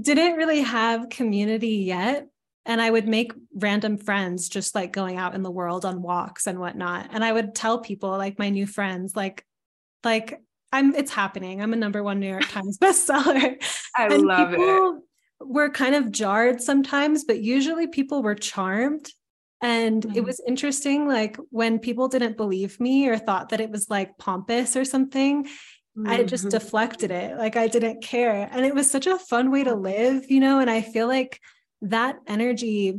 didn't really have community yet. And I would make random friends just like going out in the world on walks and whatnot. And I would tell people, like my new friends, like, like I'm it's happening. I'm a number one New York Times <laughs> bestseller. I and love people, it. were kind of jarred sometimes, but usually people were charmed. And mm-hmm. it was interesting, like when people didn't believe me or thought that it was like pompous or something, mm-hmm. I just mm-hmm. deflected it. Like I didn't care. And it was such a fun way to live, you know? And I feel like that energy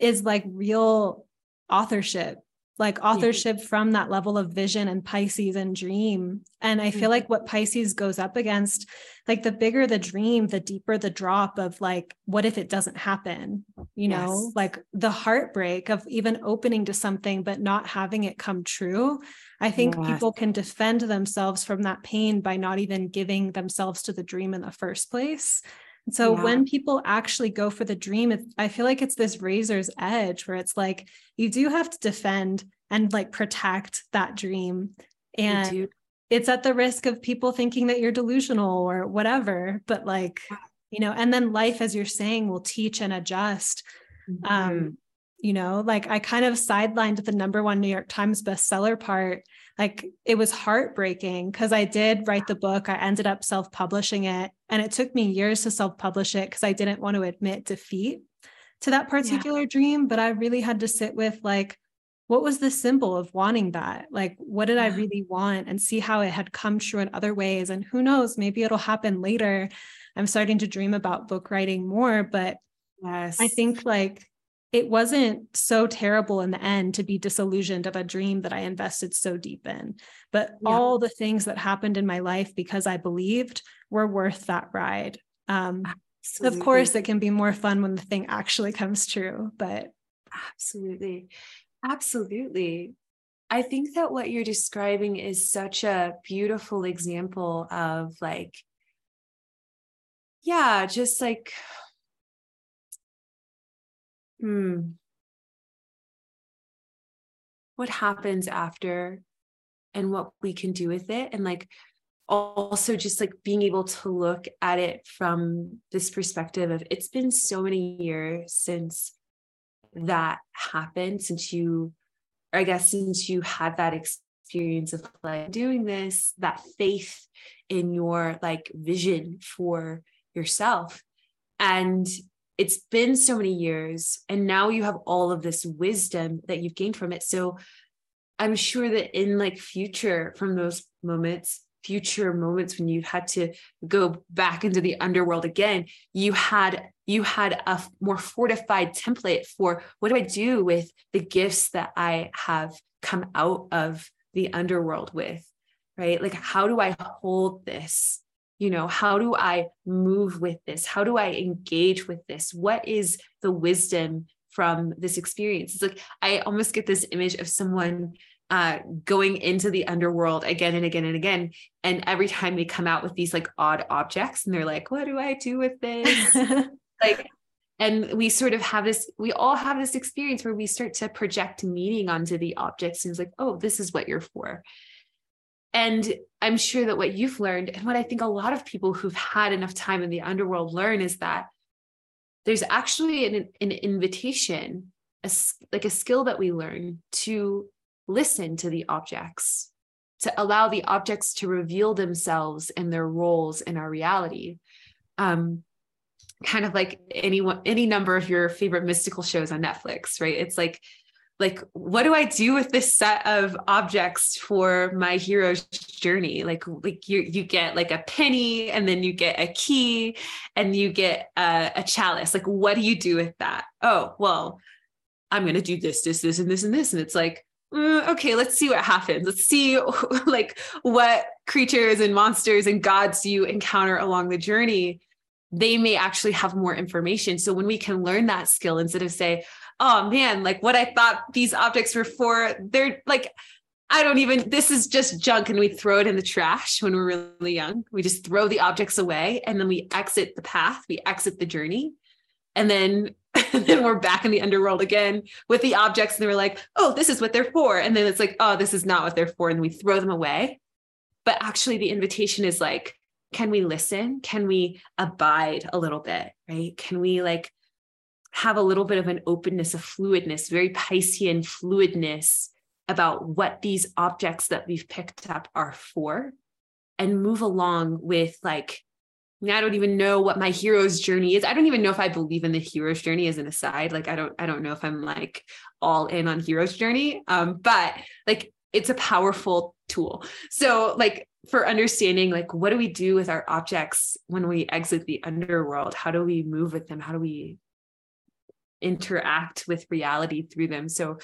is like real authorship like authorship yeah. from that level of vision and Pisces and dream. And I feel mm-hmm. like what Pisces goes up against, like the bigger the dream, the deeper the drop of like, what if it doesn't happen? You yes. know, like the heartbreak of even opening to something, but not having it come true. I think yes. people can defend themselves from that pain by not even giving themselves to the dream in the first place. So yeah. when people actually go for the dream, I feel like it's this razor's edge where it's like you do have to defend and like protect that dream. And it's at the risk of people thinking that you're delusional or whatever. But like, you know, and then life, as you're saying, will teach and adjust. Mm-hmm. Um, you know, like I kind of sidelined the number one New York Times bestseller part like it was heartbreaking because I did write the book. I ended up self publishing it. And it took me years to self publish it because I didn't want to admit defeat to that particular yeah. dream. But I really had to sit with like, what was the symbol of wanting that? Like, what did I really want? And see how it had come true in other ways. And who knows, maybe it'll happen later. I'm starting to dream about book writing more, but yes. I think like it wasn't so terrible in the end to be disillusioned of a dream that I invested so deep in. But yeah. all the things that happened in my life because I believed were worth that ride. Um, of course, it can be more fun when the thing actually comes true, but absolutely. Absolutely. I think that what you're describing is such a beautiful example of like, yeah, just like hmm, what happens after and what we can do with it. And like also just like being able to look at it from this perspective of it's been so many years since that happened, since you, or I guess since you had that experience of like doing this, that faith in your like vision for yourself. And it's been so many years and now you have all of this wisdom that you've gained from it. So i'm sure that in like future from those moments future moments when you had to go back into the underworld again you had you had a more fortified template for what do i do with the gifts that i have come out of the underworld with right? Like how do i hold this you know how do i move with this? How do i engage with this? What is the wisdom from this experience? It's like i almost get this image of someone uh, going into the underworld again and again and again. And every time they come out with these like odd objects and they're like what do i do with this? <laughs> Like and we sort of have this we all have this experience where we start to project meaning onto the objects and it's like oh this is what you're for and I'm sure that what you've learned, and what I think a lot of people who've had enough time in the underworld learn, is that there's actually an, an invitation, a, like a skill that we learn to listen to the objects, to allow the objects to reveal themselves and their roles in our reality. Um, kind of like any any number of your favorite mystical shows on Netflix, right? It's like like what do i do with this set of objects for my hero's journey? Like like you you get like a penny and then you get a key and you get a, a chalice. Like what do you do with that? Oh well i'm going to do this this this and this and this. And it's like mm, okay let's see what happens. Let's see <laughs> like what creatures and monsters and gods you encounter along the journey. They may actually have more information. So when we can learn that skill instead of say oh man, like what I thought these objects were for, they're like, I don't even, this is just junk. And we throw it in the trash when we're really young. We just throw the objects away and then we exit the path, we exit the journey. And then, <laughs> and then we're back in the underworld again with the objects. And we're like, oh, this is what they're for. And then it's like, oh, this is not what they're for. And we throw them away. But actually, the invitation is like, can we listen? Can we abide a little bit? Right? Can we like have a little bit of an openness, a fluidness, very Piscean fluidness about what these objects that we've picked up are for and move along with like I don't even know what my hero's journey is. I don't even know if I believe in the hero's journey as an aside. Like I don't, I don't know if I'm like all in on hero's journey. Um, but like it's a powerful tool. So like for understanding like what do we do with our objects when we exit the underworld? How do we move with them? How do we interact with reality through them? So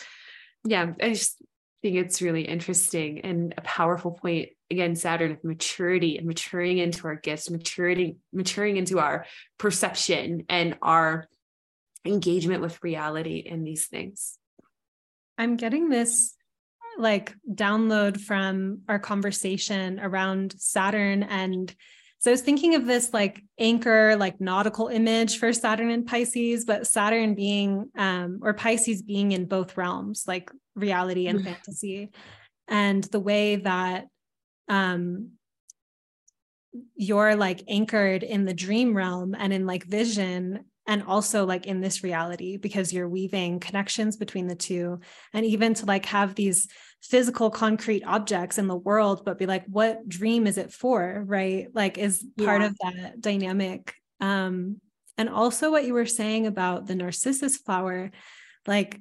yeah, I just think it's really interesting and a powerful point again saturn of maturity and maturing into our gifts maturing maturing into our perception and our engagement with reality in these things i'm getting this like download from our conversation around saturn and so I was thinking of this like anchor, like nautical image for Saturn and Pisces, but Saturn being, um, or Pisces being in both realms, like reality and mm. fantasy. And the way that um, you're like anchored in the dream realm and in like vision and also like in this reality because you're weaving connections between the two and even to like have these physical concrete objects in the world but be like what dream is it for right like is part yeah. of that dynamic um and also what you were saying about the narcissus flower like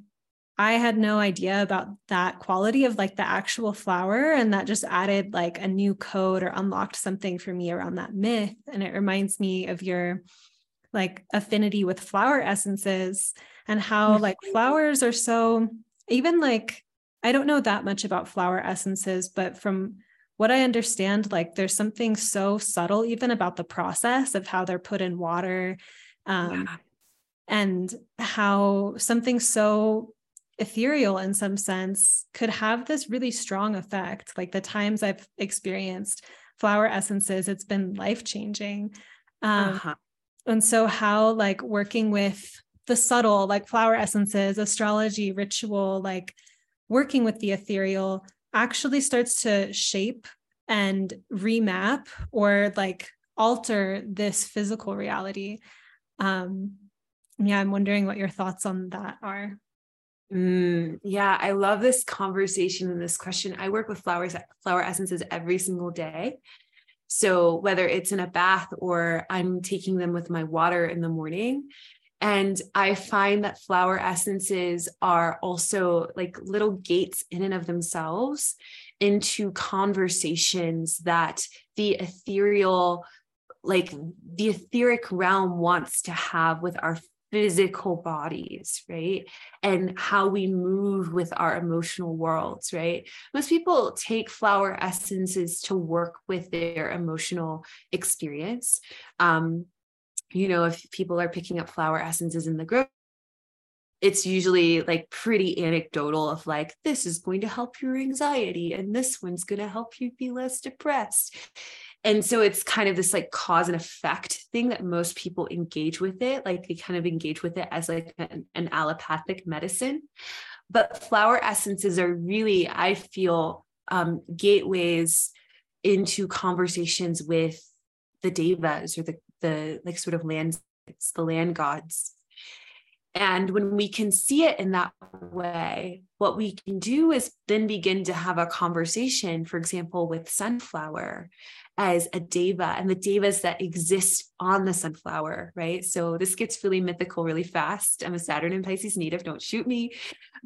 I had no idea about that quality of like the actual flower. And that just added like a new code or unlocked something for me around that myth. And it reminds me of your like affinity with flower essences and how like flowers are so even like I don't know that much about flower essences, but from what I understand, like there's something so subtle even about the process of how they're put in water. Um, yeah. And how something so ethereal in some sense could have this really strong effect. Like the times I've experienced flower essences, it's been life changing. Um, uh-huh and so how like working with the subtle like flower essences astrology ritual like working with the ethereal actually starts to shape and remap or like alter this physical reality um yeah i'm wondering what your thoughts on that are Mm, yeah, I love this conversation and this question. I work with flowers, flower essences every single day. So whether it's in a bath or I'm taking them with my water in the morning. And I find that flower essences are also like little gates in and of themselves into conversations that the ethereal, like the etheric realm wants to have with our physical bodies, right? And how we move with our emotional worlds, right? Most people take flower essences to work with their emotional experience. Um, you know, if people are picking up flower essences in the group, it's usually like pretty anecdotal of like this is going to help your anxiety and this one's going to help you be less depressed and so it's kind of this like cause and effect thing that most people engage with it like they kind of engage with it as like an, an allopathic medicine. But flower essences are really i feel um, gateways into conversations with the devas or the the like sort of land the land gods and when we can see it in that way, what we can do is then begin to have a conversation, for example, with sunflower as a deva and the devas that exist on the sunflower, right? So this gets really mythical really fast. I'm a Saturn and Pisces native, don't shoot me.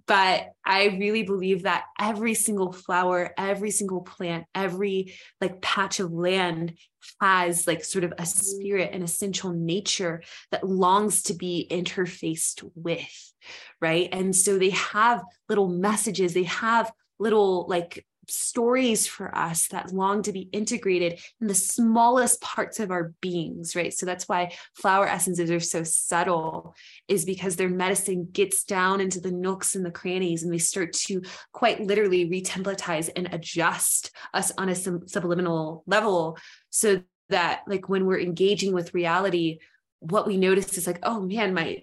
But I really believe that every single flower, every single plant, every like patch of land has like sort of a mm. spirit and essential nature that longs to be interfaced with, right? And so they have little messages, they have little like stories for us that long to be integrated in the smallest parts of our beings, right? So that's why flower essences are so subtle, is because their medicine gets down into the nooks and the crannies, and they start to quite literally retemplatize and adjust us on a subliminal level so that like when we're engaging with reality what we notice is like oh man my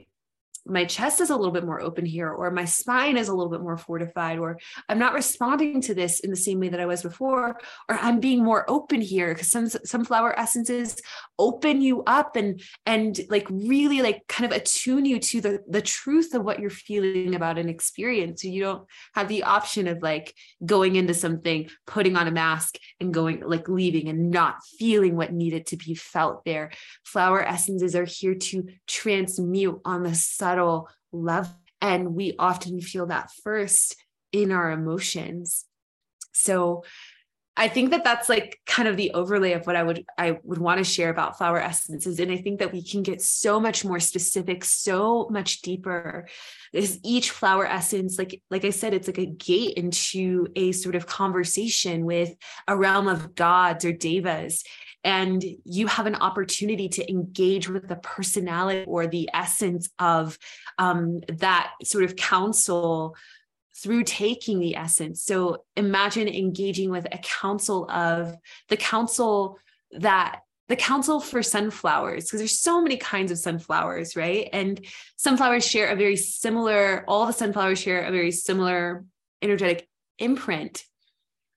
my chest is a little bit more open here or my spine is a little bit more fortified or i'm not responding to this in the same way that i was before or i'm being more open here because some flower essences open you up and and like really like kind of attune you to the the truth of what you're feeling about an experience. So you don't have the option of like going into something putting on a mask and going like leaving and not feeling what needed to be felt there. Flower essences are here to transmute on the subtle level. And we often feel that first in our emotions. So I think that that's like kind of the overlay of what I would I would want to share about flower essences. And I think that we can get so much more specific so much deeper. Is each flower essence like like I said it's like a gate into a sort of conversation with a realm of gods or devas. And you have an opportunity to engage with the personality or the essence of um, that sort of council through taking the essence. So imagine engaging with a council of the council that the council for sunflowers because there's so many kinds of sunflowers right and sunflowers share a very similar all the sunflowers share a very similar energetic imprint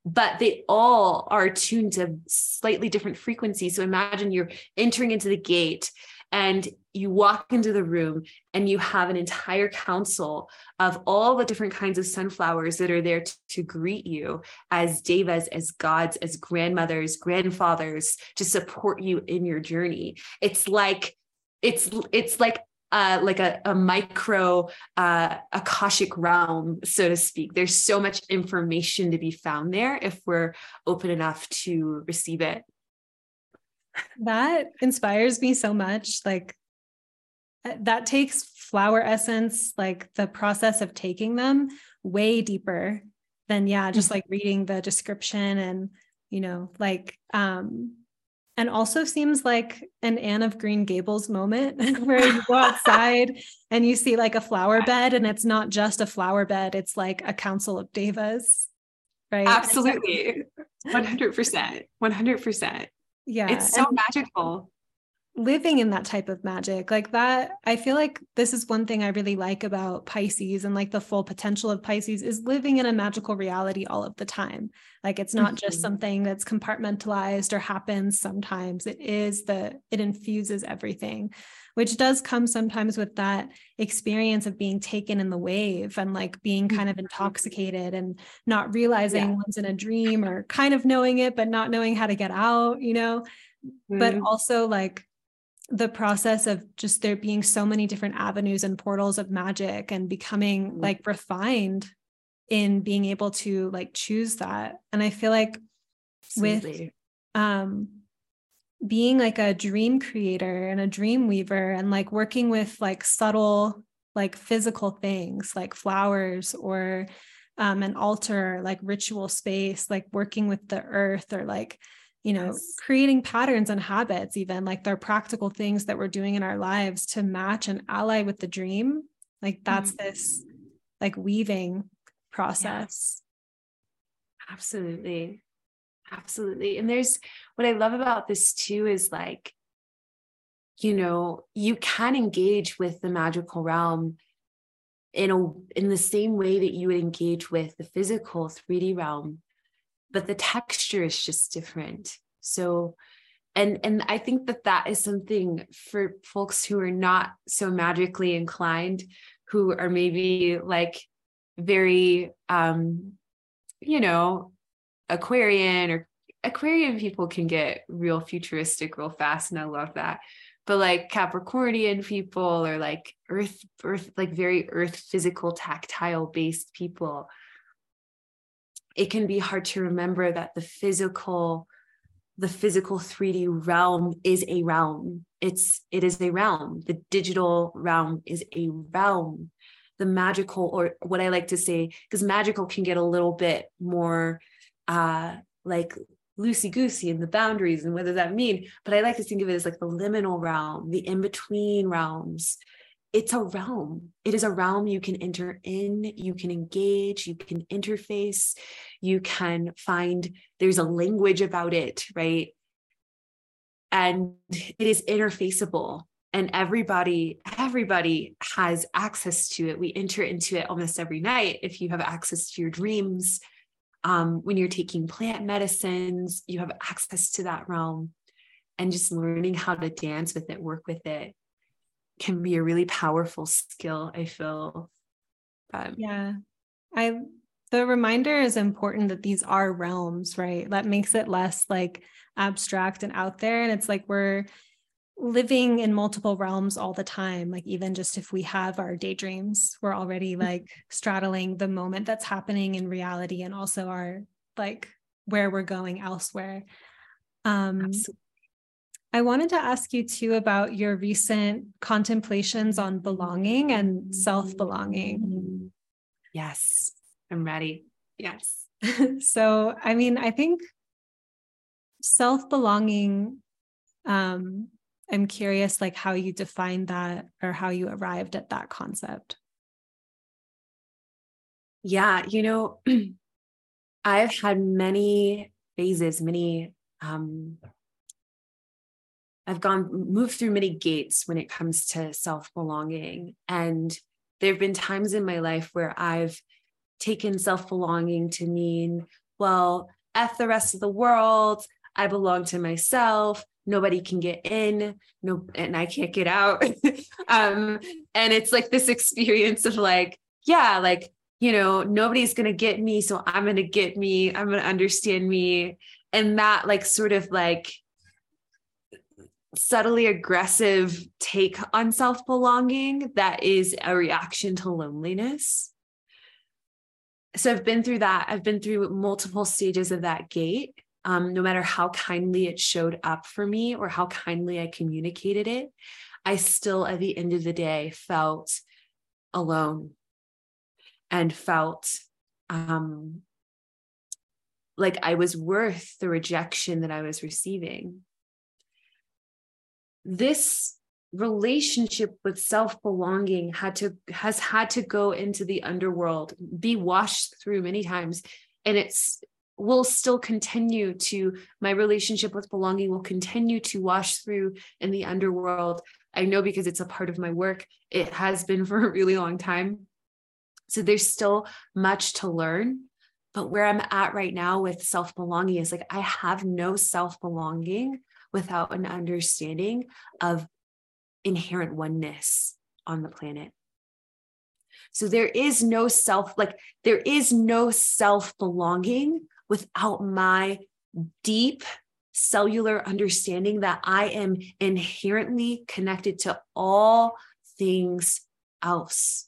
but they all are tuned to slightly different frequencies. So imagine you're entering into the gate and you walk into the room and you have an entire council of all the different kinds of sunflowers that are there to, to greet you as devas, as gods, as grandmothers, grandfathers to support you in your journey. It's like it's it's like uh, like a, a micro uh, akashic realm, so to speak. There's so much information to be found there if we're open enough to receive it. That inspires me so much. Like uh, that takes flower essence, like the process of taking them way deeper than yeah, just mm-hmm. like reading the description and you know, like um and also seems like an Anne of Green Gables moment <laughs> where you go outside and you see like a flower bed and it's not just a flower bed, it's like a council of devas. Right. Absolutely. <laughs> 100%. 100%. Yeah. It's so and magical living in that type of magic like that i feel like this is one thing i really like about pisces and like the full potential of pisces is living in a magical reality all of the time like it's not mm-hmm. just something that's compartmentalized or happens sometimes it is the it infuses everything which does come sometimes with that experience of being taken in the wave and like being kind of mm-hmm. intoxicated and not realizing yeah. one's in a dream or kind of knowing it but not knowing how to get out you know mm-hmm. but also like the process of just there being so many different avenues and portals of magic and becoming mm-hmm. like refined in being able to like choose that and i feel like Absolutely. with um being like a dream creator and a dream weaver and like working with like subtle like physical things like flowers or um an altar like ritual space like working with the earth or like you know yes. creating patterns and habits even like they're practical things that we're doing in our lives to match and ally with the dream like that's mm-hmm. this like weaving process yeah. absolutely absolutely and there's what i love about this too is like you know you can engage with the magical realm in a in the same way that you would engage with the physical 3d realm but the texture is just different. So and and i think that that is something for folks who are not so magically inclined who are maybe like very um you know aquarian or aquarian people can get real futuristic real fast and i love that but like capricornian people or like earth earth like very earth physical tactile based people it can be hard to remember that the physical the physical 3D realm is a realm. It's it is a realm. The digital realm is a realm. The magical, or what I like to say, because magical can get a little bit more uh like loosey goosey and the boundaries and what does that mean? But I like to think of it as like the liminal realm, the in between realms, it's a realm. It is a realm you can enter in, you can engage, you can interface, you can find there's a language about it, right? And it is interfaceable. and everybody everybody has access to it we enter into it almost every night if you have access to your dreams um, when you're taking plant medicines you have access to that realm and just learning how to dance with it work with it can be a really powerful skill i feel. Um, yeah. I the reminder is important that these are realms right? That makes it less like abstract and out there. And it's like we're living in multiple realms all the time like even just if we have our daydreams we're already mm-hmm. like straddling the moment that's happening in reality and also our like where we're going elsewhere um Absolutely. I wanted to ask you too about your recent contemplations on belonging and self belonging. Yes, I'm ready. Yes. <laughs> so, I mean, I think self belonging um, I'm curious like how you define that or how you arrived at that concept. Yeah, you know, <clears throat> I've had many phases, many um I've gone moved through many gates when it comes to self-belonging and there've been times in my life where I've taken self-belonging to mean well, F the rest of the world, I belong to myself nobody can get in no and i can't get out. <laughs> Um and it's like this experience of like yeah like you know nobody's going to get me so i'm going to get me i'm going to understand me. And that like sort of like subtly aggressive take on self belonging that is a reaction to loneliness. So i've been through that. I've been through multiple stages of that gate um, no matter how kindly it showed up for me or how kindly I communicated it, I still, at the end of the day, felt alone and felt um, like I was worth the rejection that I was receiving. This relationship with self-belonging had to has had to go into the underworld be washed through many times and it's will still continue to my relationship with belonging will continue to wash through in the underworld. I know because it's a part of my work. It has been <laughs> for a really long time. So there's still much to learn. But where i'm at right now with self belonging is like i have no self belonging without an understanding of inherent oneness on the planet. So there is no self, like there is no self belonging without my deep cellular understanding that I am inherently connected to all things else.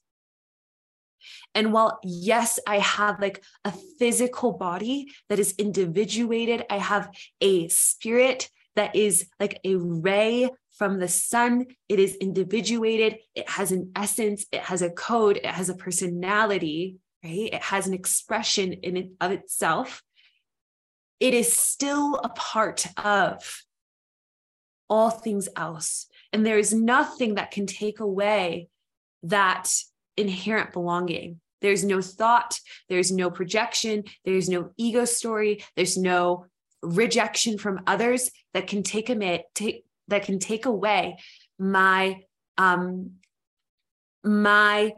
And while, yes, I have like a physical body that is individuated, I have a spirit that is like a ray from the sun. It is individuated, it has an essence, it has a code, it has a personality, right? It has an expression in it of itself it is still a part of all things else. And there is nothing that can take away that inherent belonging. There's no thought, there's no projection, there's no ego story, there's no rejection from others that can take a take that can take away my um my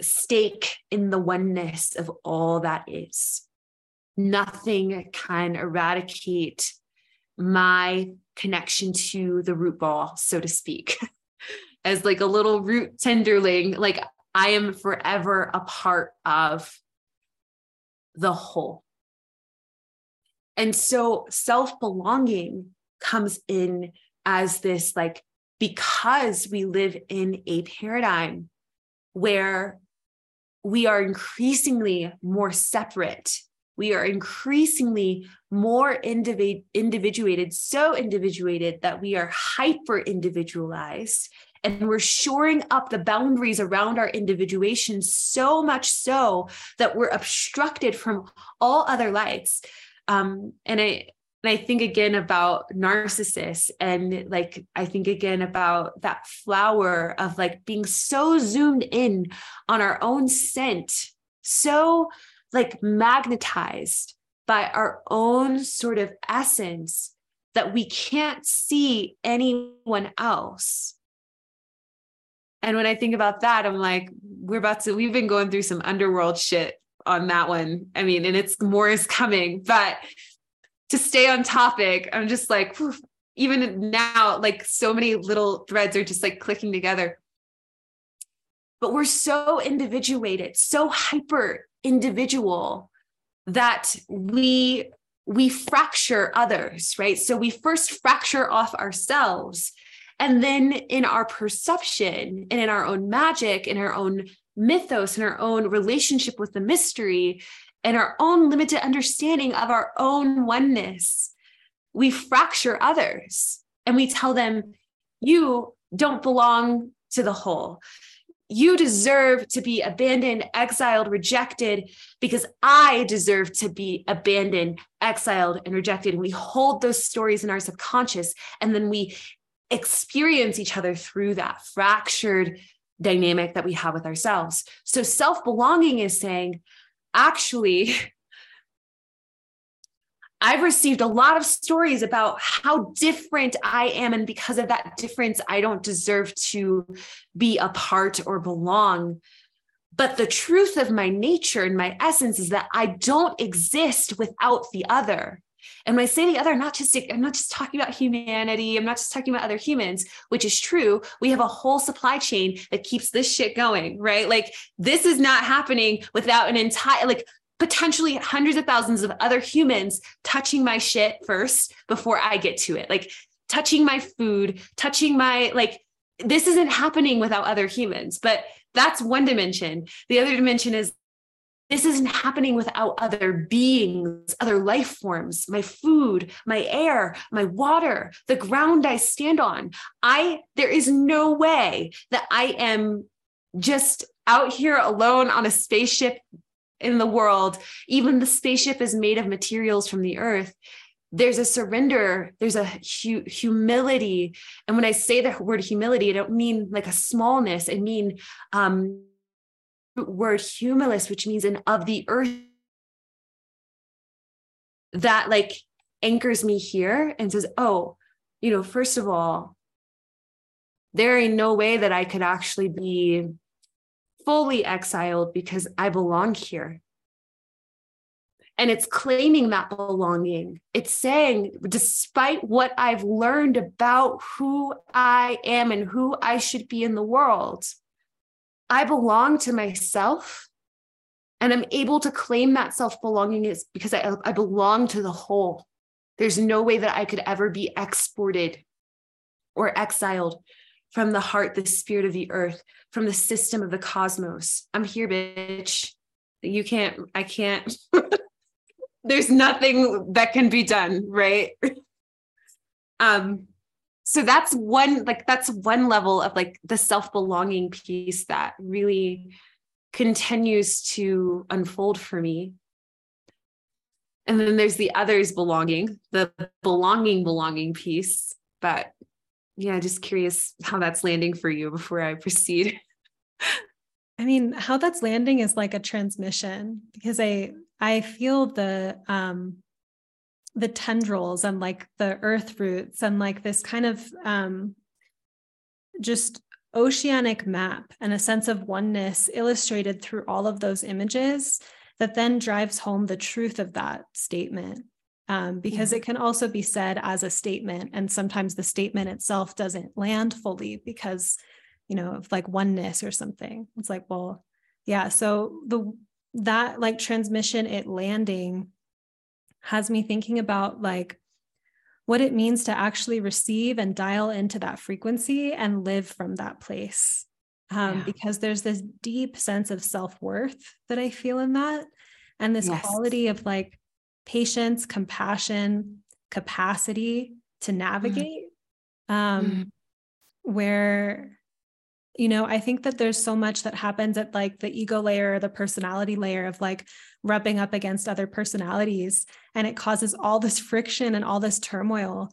stake in the oneness of all that is nothing can eradicate my connection to the root ball, so to speak. <laughs> As like a little root tenderling, like I am forever a part of the whole. And so self belonging comes in as this like, because we live in a paradigm where we are increasingly more separate we are increasingly more individ- individuated, so individuated that we are hyper individualized. And we're shoring up the boundaries around our individuation so much so that we're obstructed from all other lights. Um, and I, and I think again about narcissists and like I think again about that flower of like being so zoomed in on our own scent, so like magnetized by our own sort of essence that we can't see anyone else. And when I think about that, I'm like, we're about to, we've been going through some underworld shit on that one. I mean, and it's more is coming, but to stay on topic, I'm just like, whew, even now, like so many little threads are just like clicking together. But we're so individuated, so hyper individual that we we fracture others, right? So we first fracture off ourselves. And then in our perception and in our own magic, in our own mythos, in our own relationship with the mystery, and our own limited understanding of our own oneness, we fracture others and we tell them, you don't belong to the whole. You deserve to be abandoned, exiled, rejected because I deserve to be abandoned, exiled, and rejected. And we hold those stories in our subconscious and then we experience each other through that fractured dynamic that we have with ourselves. So self belonging is saying, actually, <laughs> I've received a lot of stories about how different I am. And because of that difference, I don't deserve to be a part or belong. But the truth of my nature and my essence is that I don't exist without the other. And when I say the other, not just I'm not just talking about humanity. I'm not just talking about other humans, which is true. We have a whole supply chain that keeps this shit going, right? Like this is not happening without an entire like potentially hundreds of thousands of other humans touching my shit first before I get to it. Like touching my food, touching my, like, this isn't happening without other humans, but that's one dimension. The other dimension is this isn't happening without other beings, other life forms, my food, my air, my water, the ground I stand on. I, there is no way that I am just out here alone on a spaceship in the world, even the spaceship is made of materials from the earth. There's a surrender, there's a hu- humility. And when I say the word humility, I don't mean like a smallness, I mean um word humilis, which means an of the earth that like anchors me here and says, oh, you know, first of all, there ain't no way that I could actually be fully exiled because I belong here. And it's claiming that belonging. It's saying, despite what I've learned about who I am and who I should be in the world, I belong to myself. And I'm able to claim that self belonging is because I, I belong to the whole. There's no way that I could ever be exported or exiled from the heart, the spirit of the earth, from the system of the cosmos. I'm here, bitch. You can't, I can't. <laughs> There's nothing that can be done, right? <laughs> um, so that's one, like, that's one level of like the self belonging piece that really continues to unfold for me. And then there's the others belonging, the belonging, belonging piece. But yeah, just curious how that's landing for you before I proceed. <laughs> I mean, how that's landing is like a transmission because I I feel the um the tendrils and like the earth roots and like this kind of um just oceanic map and a sense of oneness illustrated through all of those images that then drives home the truth of that statement um, because mm-hmm. it can also be said as a statement and sometimes the statement itself doesn't land fully because you know of like oneness or something it's like well yeah so the that like transmission it landing has me thinking about like what it means to actually receive and dial into that frequency and live from that place um, yeah. because there's this deep sense of self-worth that i feel in that and this yes. quality of like patience, compassion, capacity to mm-hmm. navigate. Mm. Um, mm. Where, you know, I think that there's so much that happens at like the ego layer, the personality layer of like rubbing up against other personalities. And it causes all this friction and all this turmoil.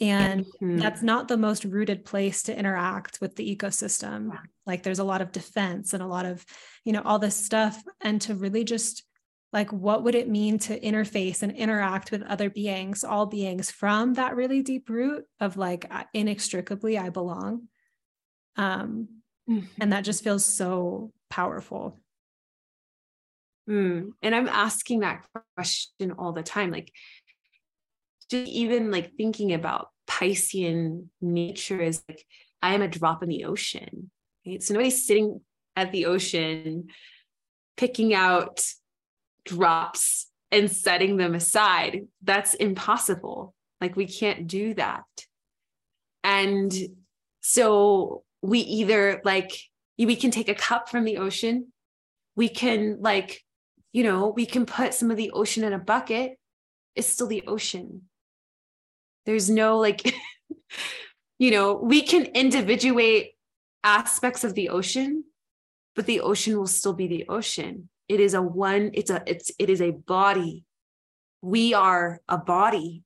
And mm-hmm. that's not the most rooted place to interact with the ecosystem. Like there's a lot of defense and a lot of, you know, all this stuff. And to really just like what would it mean to interface and interact with other beings all beings from that really deep root of like inextricably i belong um Mm-hmm. And that just feels so powerful. Mm. And I'm asking that question all the time. Like, just even like thinking about Piscean nature is like, I am a drop in the ocean. Right? So nobody's sitting at the ocean picking out drops and setting them aside. That's impossible. Like, we can't do that. And so we either like, we can take a cup from the ocean, we can like, you know, we can put some of the ocean in a bucket. It's still the ocean. There's no like, <laughs> you know, we can individuate aspects of the ocean, but the ocean will still be the ocean. It is a one, it's a, it's, it is a body. We are a body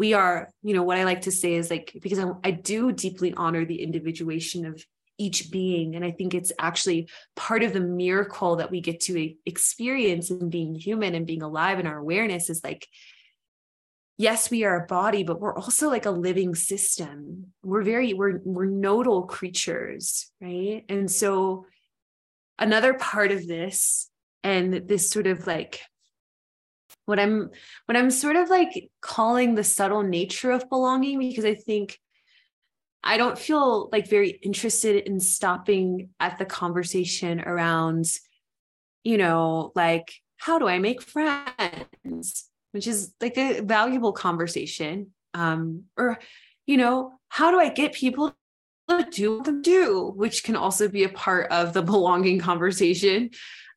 we are, you know, what I like to say is like, because I, I do deeply honor the individuation of each being. And I think it's actually part of the miracle that we get to experience in being human and being alive in our awareness is like, yes, we are a body, but we're also like a living system. We're very, we're, we're nodal creatures, right? And so another part of this and this sort of like what i'm what i'm sort of like calling the subtle nature of belonging because i think i don't feel like very interested in stopping at the conversation around you know like how do i make friends? Which is like a valuable conversation. Um or you know how do i get people do they do which can also be a part of the <laughs> belonging conversation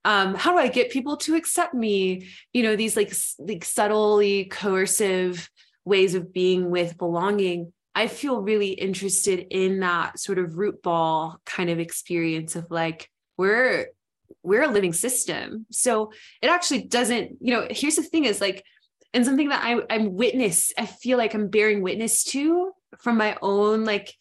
um, how do I get people to accept me? You know, these like like subtly coercive ways of being with belonging. I feel really interested in that sort of root ball kind of experience of like we're we're a living system. So it actually doesn't, you know, here's the thing is like, and something that I, I'm witness, I feel like I'm bearing witness to from my own like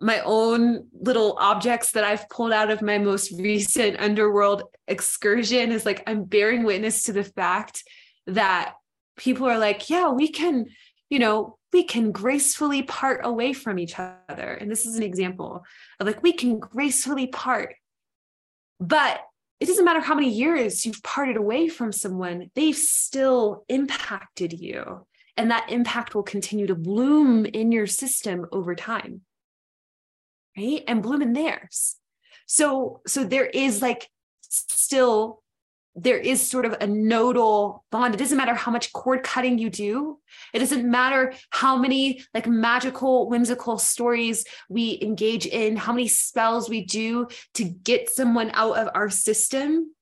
my own little objects that I've pulled out of my most recent underworld excursion is like I'm bearing witness to the fact that people are like, yeah, we can, you know, we can gracefully part away from each other. And this is an example of like, we can gracefully part. But it doesn't matter how many years you've parted away from someone, they've still impacted you. And that impact will continue to bloom in your system over time right and bloom in theirs so so there is like still there is sort of a nodal bond. It doesn't matter how much cord cutting you do. It doesn't matter how many like magical, whimsical stories we engage in, how many spells we do to get someone out of our system.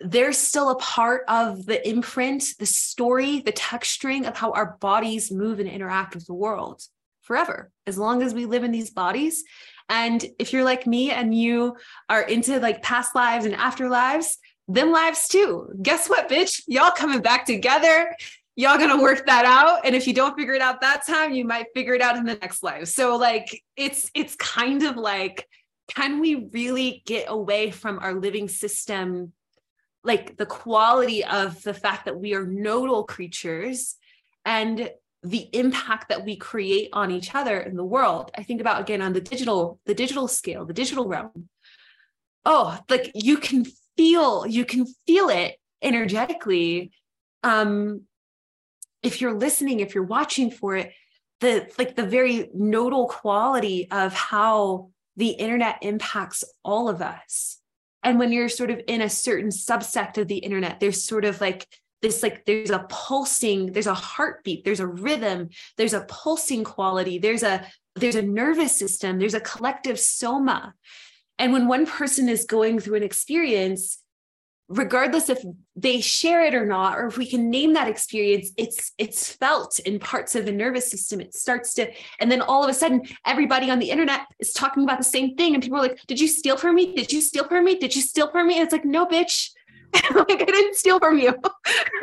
They're still a part of the imprint, the story, the texturing of how our bodies move and interact with the world forever, as long as we live in these bodies. And if you're like me and you are into like past lives and afterlives, them lives too. Guess what, bitch? Y'all coming back together. Y'all gonna work that out. And if you don't figure it out that time, you might figure it out in the next life. So like it's it's kind of like, can we really get away from our living system? Like the quality of the fact that we are nodal creatures and the impact that we create on each other in the world. I think about again on the digital the digital scale the digital realm. Oh like you can feel you can feel it energetically. Um if you're listening if you're watching for it the like the very nodal quality of how the internet impacts all of us. And when you're sort of in a certain subsect of the internet there's sort of like this like there's a pulsing there's a heartbeat there's a rhythm there's a pulsing quality there's a there's a nervous system there's a collective soma. And when one person is going through an experience regardless if they share it or not or if we can name that experience it's it's felt in parts of the nervous system. It starts to and then all of a sudden everybody on the internet is talking about the same thing and people are like did you steal from me? Did you steal from me? Did you steal from me? And it's like no bitch <laughs> like I didn't steal from you.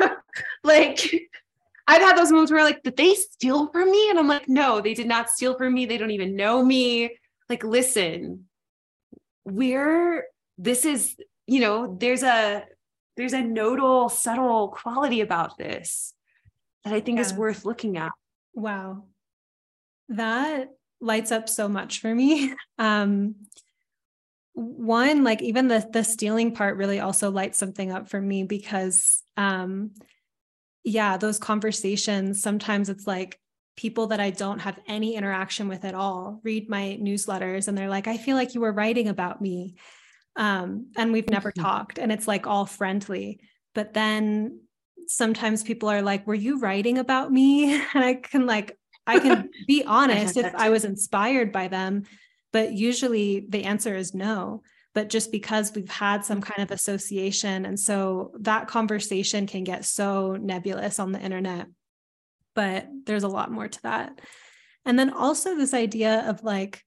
<laughs> like I've had those moments where like, did they steal from me? And I'm like, no, they did not steal from me. They don't even know me. Like, listen, we're this is, you know, there's a there's a nodal, subtle quality about this that I think yeah. is worth looking at. Wow. That lights up so much for me. <laughs> Um, one like even the the stealing part really also lights something up for me because um yeah those conversations sometimes it's like people that I don't have any interaction with at all read my newsletters and they're like I feel like you were writing about me. Um and we've never mm-hmm. talked and it's like all friendly. But then sometimes people are like were you writing about me? <laughs> And I can like I can be <laughs> honest if I was inspired by them but usually the answer is no. But just because we've had some kind of association. And so that conversation can get so nebulous on the internet. But there's a lot more to that. And then also this idea of like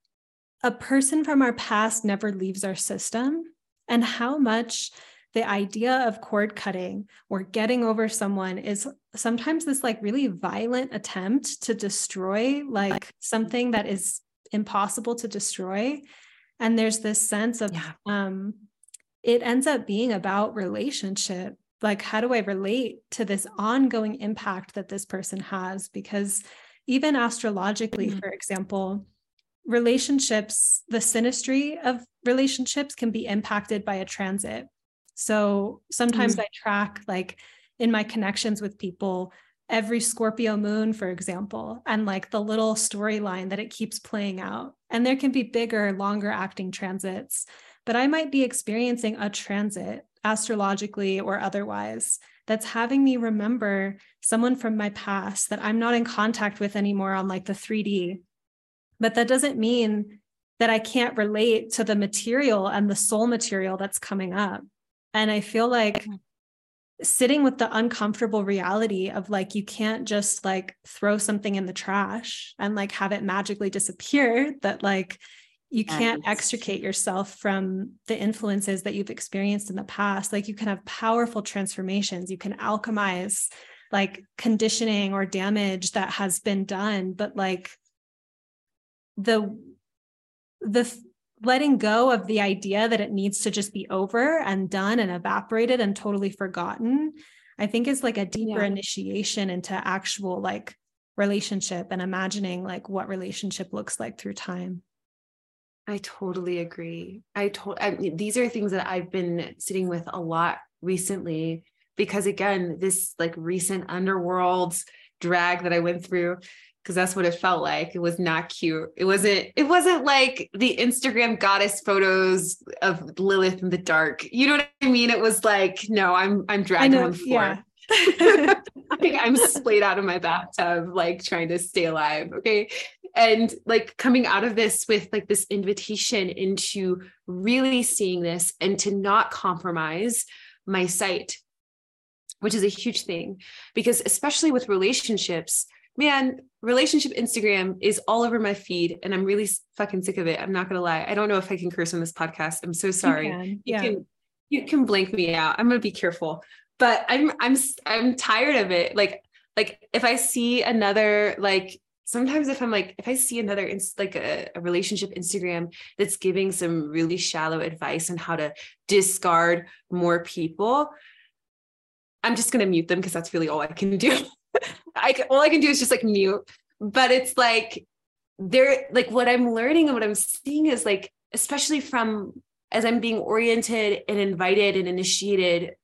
a person from our past never leaves our system, and how much the idea of cord cutting or getting over someone is sometimes this like really violent attempt to destroy like something that is impossible to destroy and there's this sense of yeah. um it ends up being about relationship like how do i relate to this ongoing impact that this person has because even astrologically mm-hmm. for example relationships the synastry of relationships can be impacted by a transit so sometimes mm-hmm. i track like in my connections with people every Scorpio moon, for example, and like the little storyline that it keeps playing out. And there can be bigger, longer acting transits, but I might be experiencing a transit astrologically or otherwise that's having me remember someone from my past that I'm not in contact with anymore on like the 3D. But that doesn't mean that I can't relate to the material and the soul material that's coming up. And I feel like mm-hmm sitting with the uncomfortable reality of like you can't just like throw something in the trash and like have it magically disappear that like you can't yes. extricate yourself from the influences that you've experienced in the past like you can have powerful transformations you can alchemize like conditioning or damage that has been done but like the the letting go of the idea that it needs to just be over and done and evaporated and totally forgotten i think is like a deeper yeah. initiation into actual like relationship and imagining like what relationship looks like through time i totally agree i told these are things that i've been sitting with a lot recently because again this like recent underworld drag that i went through because that's what it felt like. It was not cute. It wasn't, it wasn't like the Instagram goddess photos of Lilith in the dark. You know what I mean? It was like, no, I'm I'm dragging on the floor. Yeah. <laughs> I think I'm splayed out of my bathtub, like trying to stay alive. Okay. And like coming out of this with like this invitation into really seeing this and to not compromise my sight, which is a huge thing. Because especially with relationships, man, relationship Instagram is all over my feed and I'm really fucking sick of it. I'm not gonna lie. I don't know if I can curse on this podcast. I'm so sorry. You can, yeah. you can, you can blank me out. I'm gonna be careful. But I'm I'm I'm tired of it. Like like if I see another like sometimes if I'm like if I see another like a, a relationship Instagram that's giving some really shallow advice on how to discard more people, I'm just gonna mute them because that's really all I can do. <laughs> I can, all I can do is just like mute. But it's like there, like what I'm learning and what I'm seeing is like, especially from as I'm being oriented and invited and initiated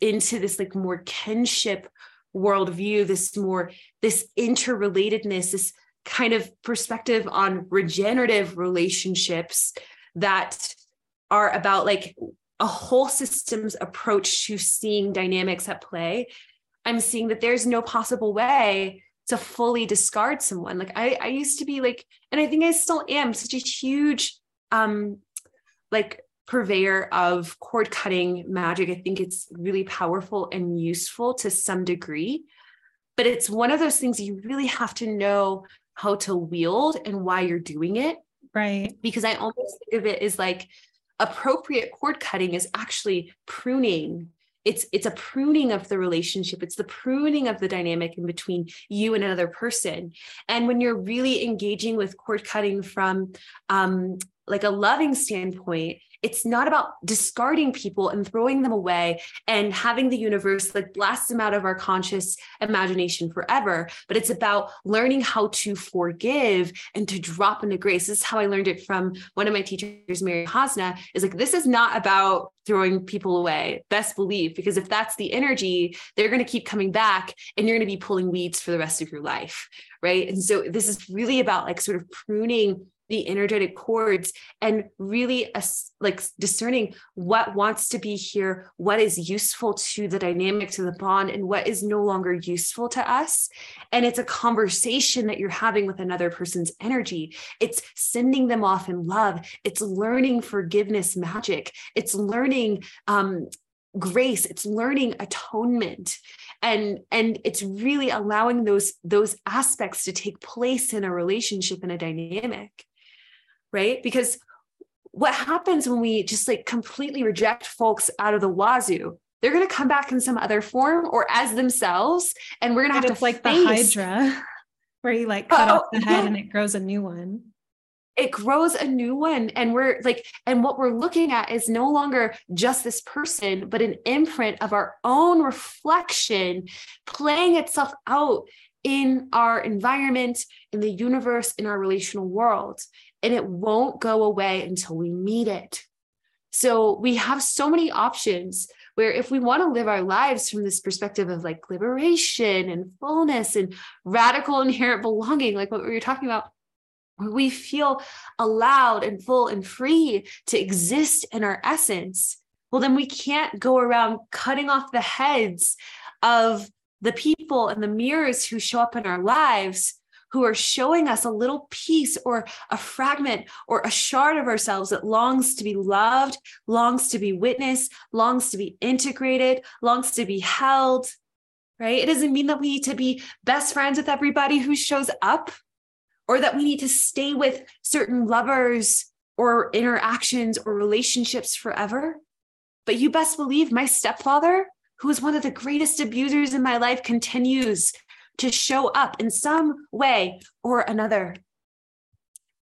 into this like more kinship worldview, this more this interrelatedness, this kind of perspective on regenerative relationships that are about like a whole systems approach to seeing dynamics at play I'm seeing that there's no possible way to fully discard someone. Like I, I used to be like, and I think I still am such a huge, um, like purveyor of cord cutting magic. I think it's really powerful and useful to some degree, but it's one of those things you really have to know how to wield and why you're doing it. Right. Because I almost think of it as like appropriate cord cutting is actually pruning it's it's a pruning of the relationship. It's the pruning of the dynamic in between you and another person. And when you're really engaging with cord cutting from um, like a loving standpoint it's not about discarding people and throwing them away and having the universe like blast them out of our conscious imagination forever, but it's about learning how to forgive and to drop into grace. This is how I learned it from one of my teachers, Mary Hosna, is like, this is not about throwing people away. Best believe, because if that's the energy, they're going to keep coming back and you're going to be pulling weeds for the rest of your life. Right. And so this is really about like sort of pruning the energetic cords and really like discerning what wants to be here what is useful to the dynamic to the bond and what is no longer useful to us. And it's a conversation that you're having with another person's energy. It's sending them off in love. It's learning forgiveness magic. It's learning um, grace. It's learning atonement. And and it's really allowing those those aspects to take place in a relationship in a dynamic right? Because what happens when we just like completely reject folks out of the wazoo? They're going to come back in some other form or as themselves, and we're going to have to like face... the Hydra, where you like cut oh, off the oh, head yeah. and it grows a new one it grows a new one and we're like and what we're looking at is no longer just this person but an imprint of our own reflection playing itself out in our environment in the universe in our relational world and it won't go away until we meet it. So we have so many options where if we want to live our lives from this perspective of like liberation and fullness and radical inherent belonging, like what we were talking about, where we feel allowed and full and free to exist in our essence, well, then we can't go around cutting off the heads of the people and the mirrors who show up in our lives who are showing us a little piece or a fragment or a shard of ourselves that longs to be loved, longs to be witnessed, longs to be integrated, longs to be held, right? It doesn't mean that we need to be best friends with everybody who shows up or that we need to stay with certain lovers or interactions or relationships forever. But you best believe my stepfather, who is one of the greatest abusers in my life, continues to show up in some way or another.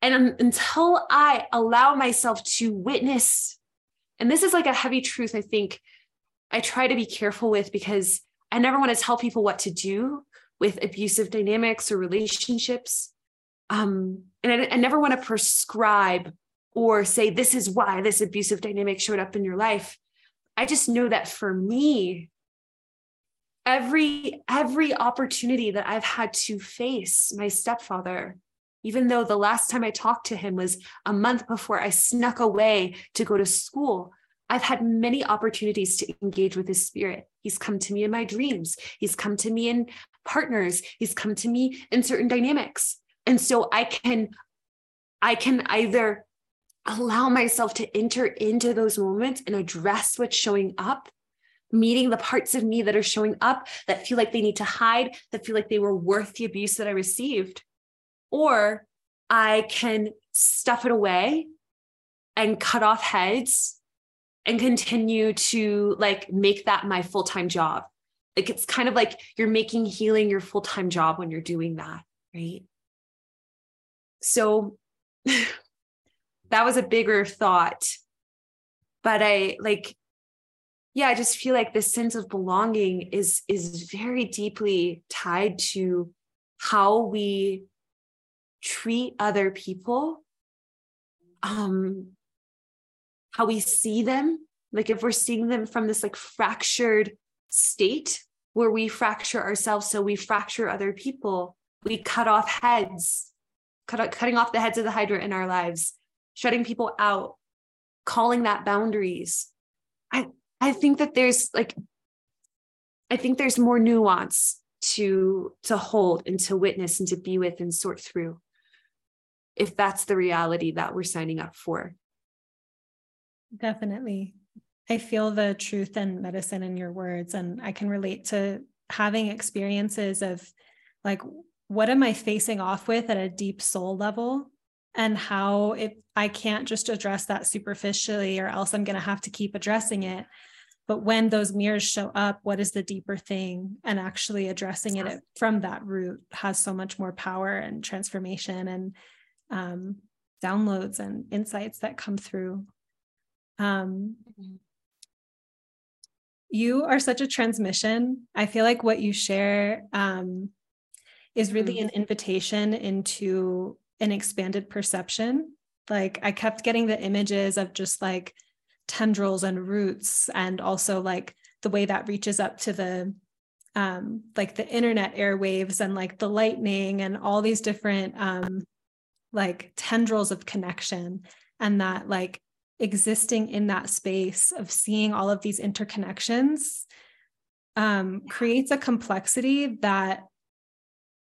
And until I allow myself to witness, and this is like a heavy truth, I think I try to be careful with because I never want to tell people what to do with abusive dynamics or relationships. Um, and I, I never want to prescribe or say, this is why this abusive dynamic showed up in your life. I just know that for me, every every opportunity that i've had to face my stepfather even though the last time i talked to him was a month before i snuck away to go to school i've had many opportunities to engage with his spirit. He's come to me in my dreams. He's come to me in partners. He's come to me in certain dynamics. And so i can i can either allow myself to enter into those moments and address what's showing up meeting the parts of me that are showing up that feel like they need to hide, that feel like they were worth the abuse that I received. Or I can stuff it away and cut off heads and continue to like make that my full-time job. Like it's kind of like you're making healing your full-time job when you're doing that, right? So <laughs> that was a bigger thought. But I like yeah i just feel like this sense of belonging is is very deeply tied to how we treat other people. Um how we see them. Like if we're seeing them from this like fractured state where we fracture ourselves so we fracture other people we cut off heads cut, cutting off the heads of the hydra in our lives shutting people out calling that boundaries. I, I think that there's like, I think there's more nuance to to hold and to witness and to be with and sort through if that's the reality that we're signing up for. Definitely. I feel the truth and medicine in your words and i can relate to having experiences of like what am i facing off with at a deep soul level and how if i can't just address that superficially or else i'm going to have to keep addressing it but when those mirrors show up what is the deeper thing and actually addressing it from that root has so much more power and transformation and um, downloads and insights that come through Um, mm-hmm. you are such a transmission. I feel like what you share um, is really mm-hmm. an invitation into an expanded perception. Like I kept getting the images of just like tendrils and roots, and also like the way that reaches up to the um, like the internet airwaves and like the lightning and all these different um, like tendrils of connection and that like existing in that space of seeing all of these interconnections um, creates a complexity that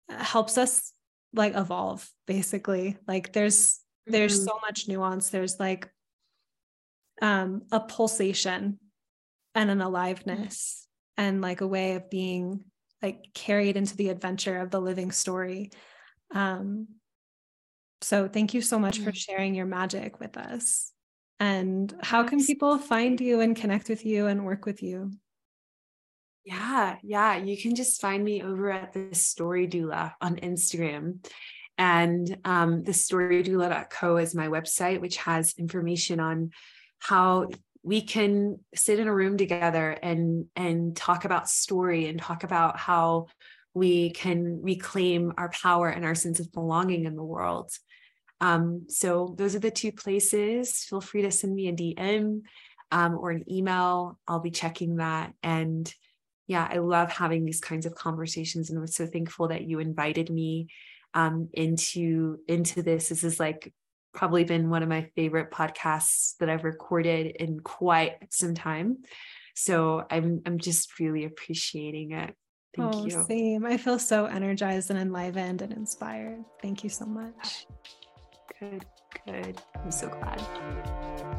helps us like evolve basically like there's there's mm-hmm. so much nuance there's like um a pulsation and an aliveness mm-hmm. and like a way of being like carried into the adventure of the living story um so thank you so much mm-hmm. for sharing your magic with us and how can people find you and connect with you and work with you yeah, yeah. You can just find me over at the Story Doula on Instagram. And um, the storydoula.co is my website, which has information on how we can sit in a room together and and talk about story and talk about how we can reclaim our power and our sense of belonging in the world. Um, so those are the two places. Feel free to send me a DM um, or an email. I'll be checking that and yeah, I love having these kinds of conversations, and I'm so thankful that you invited me um, into into this. This is like probably been one of my favorite podcasts that I've recorded in quite some time. So I'm I'm just really appreciating it. Thank oh, you. Same. I feel so energized and enlivened and inspired. Thank you so much. Good, good. I'm so glad.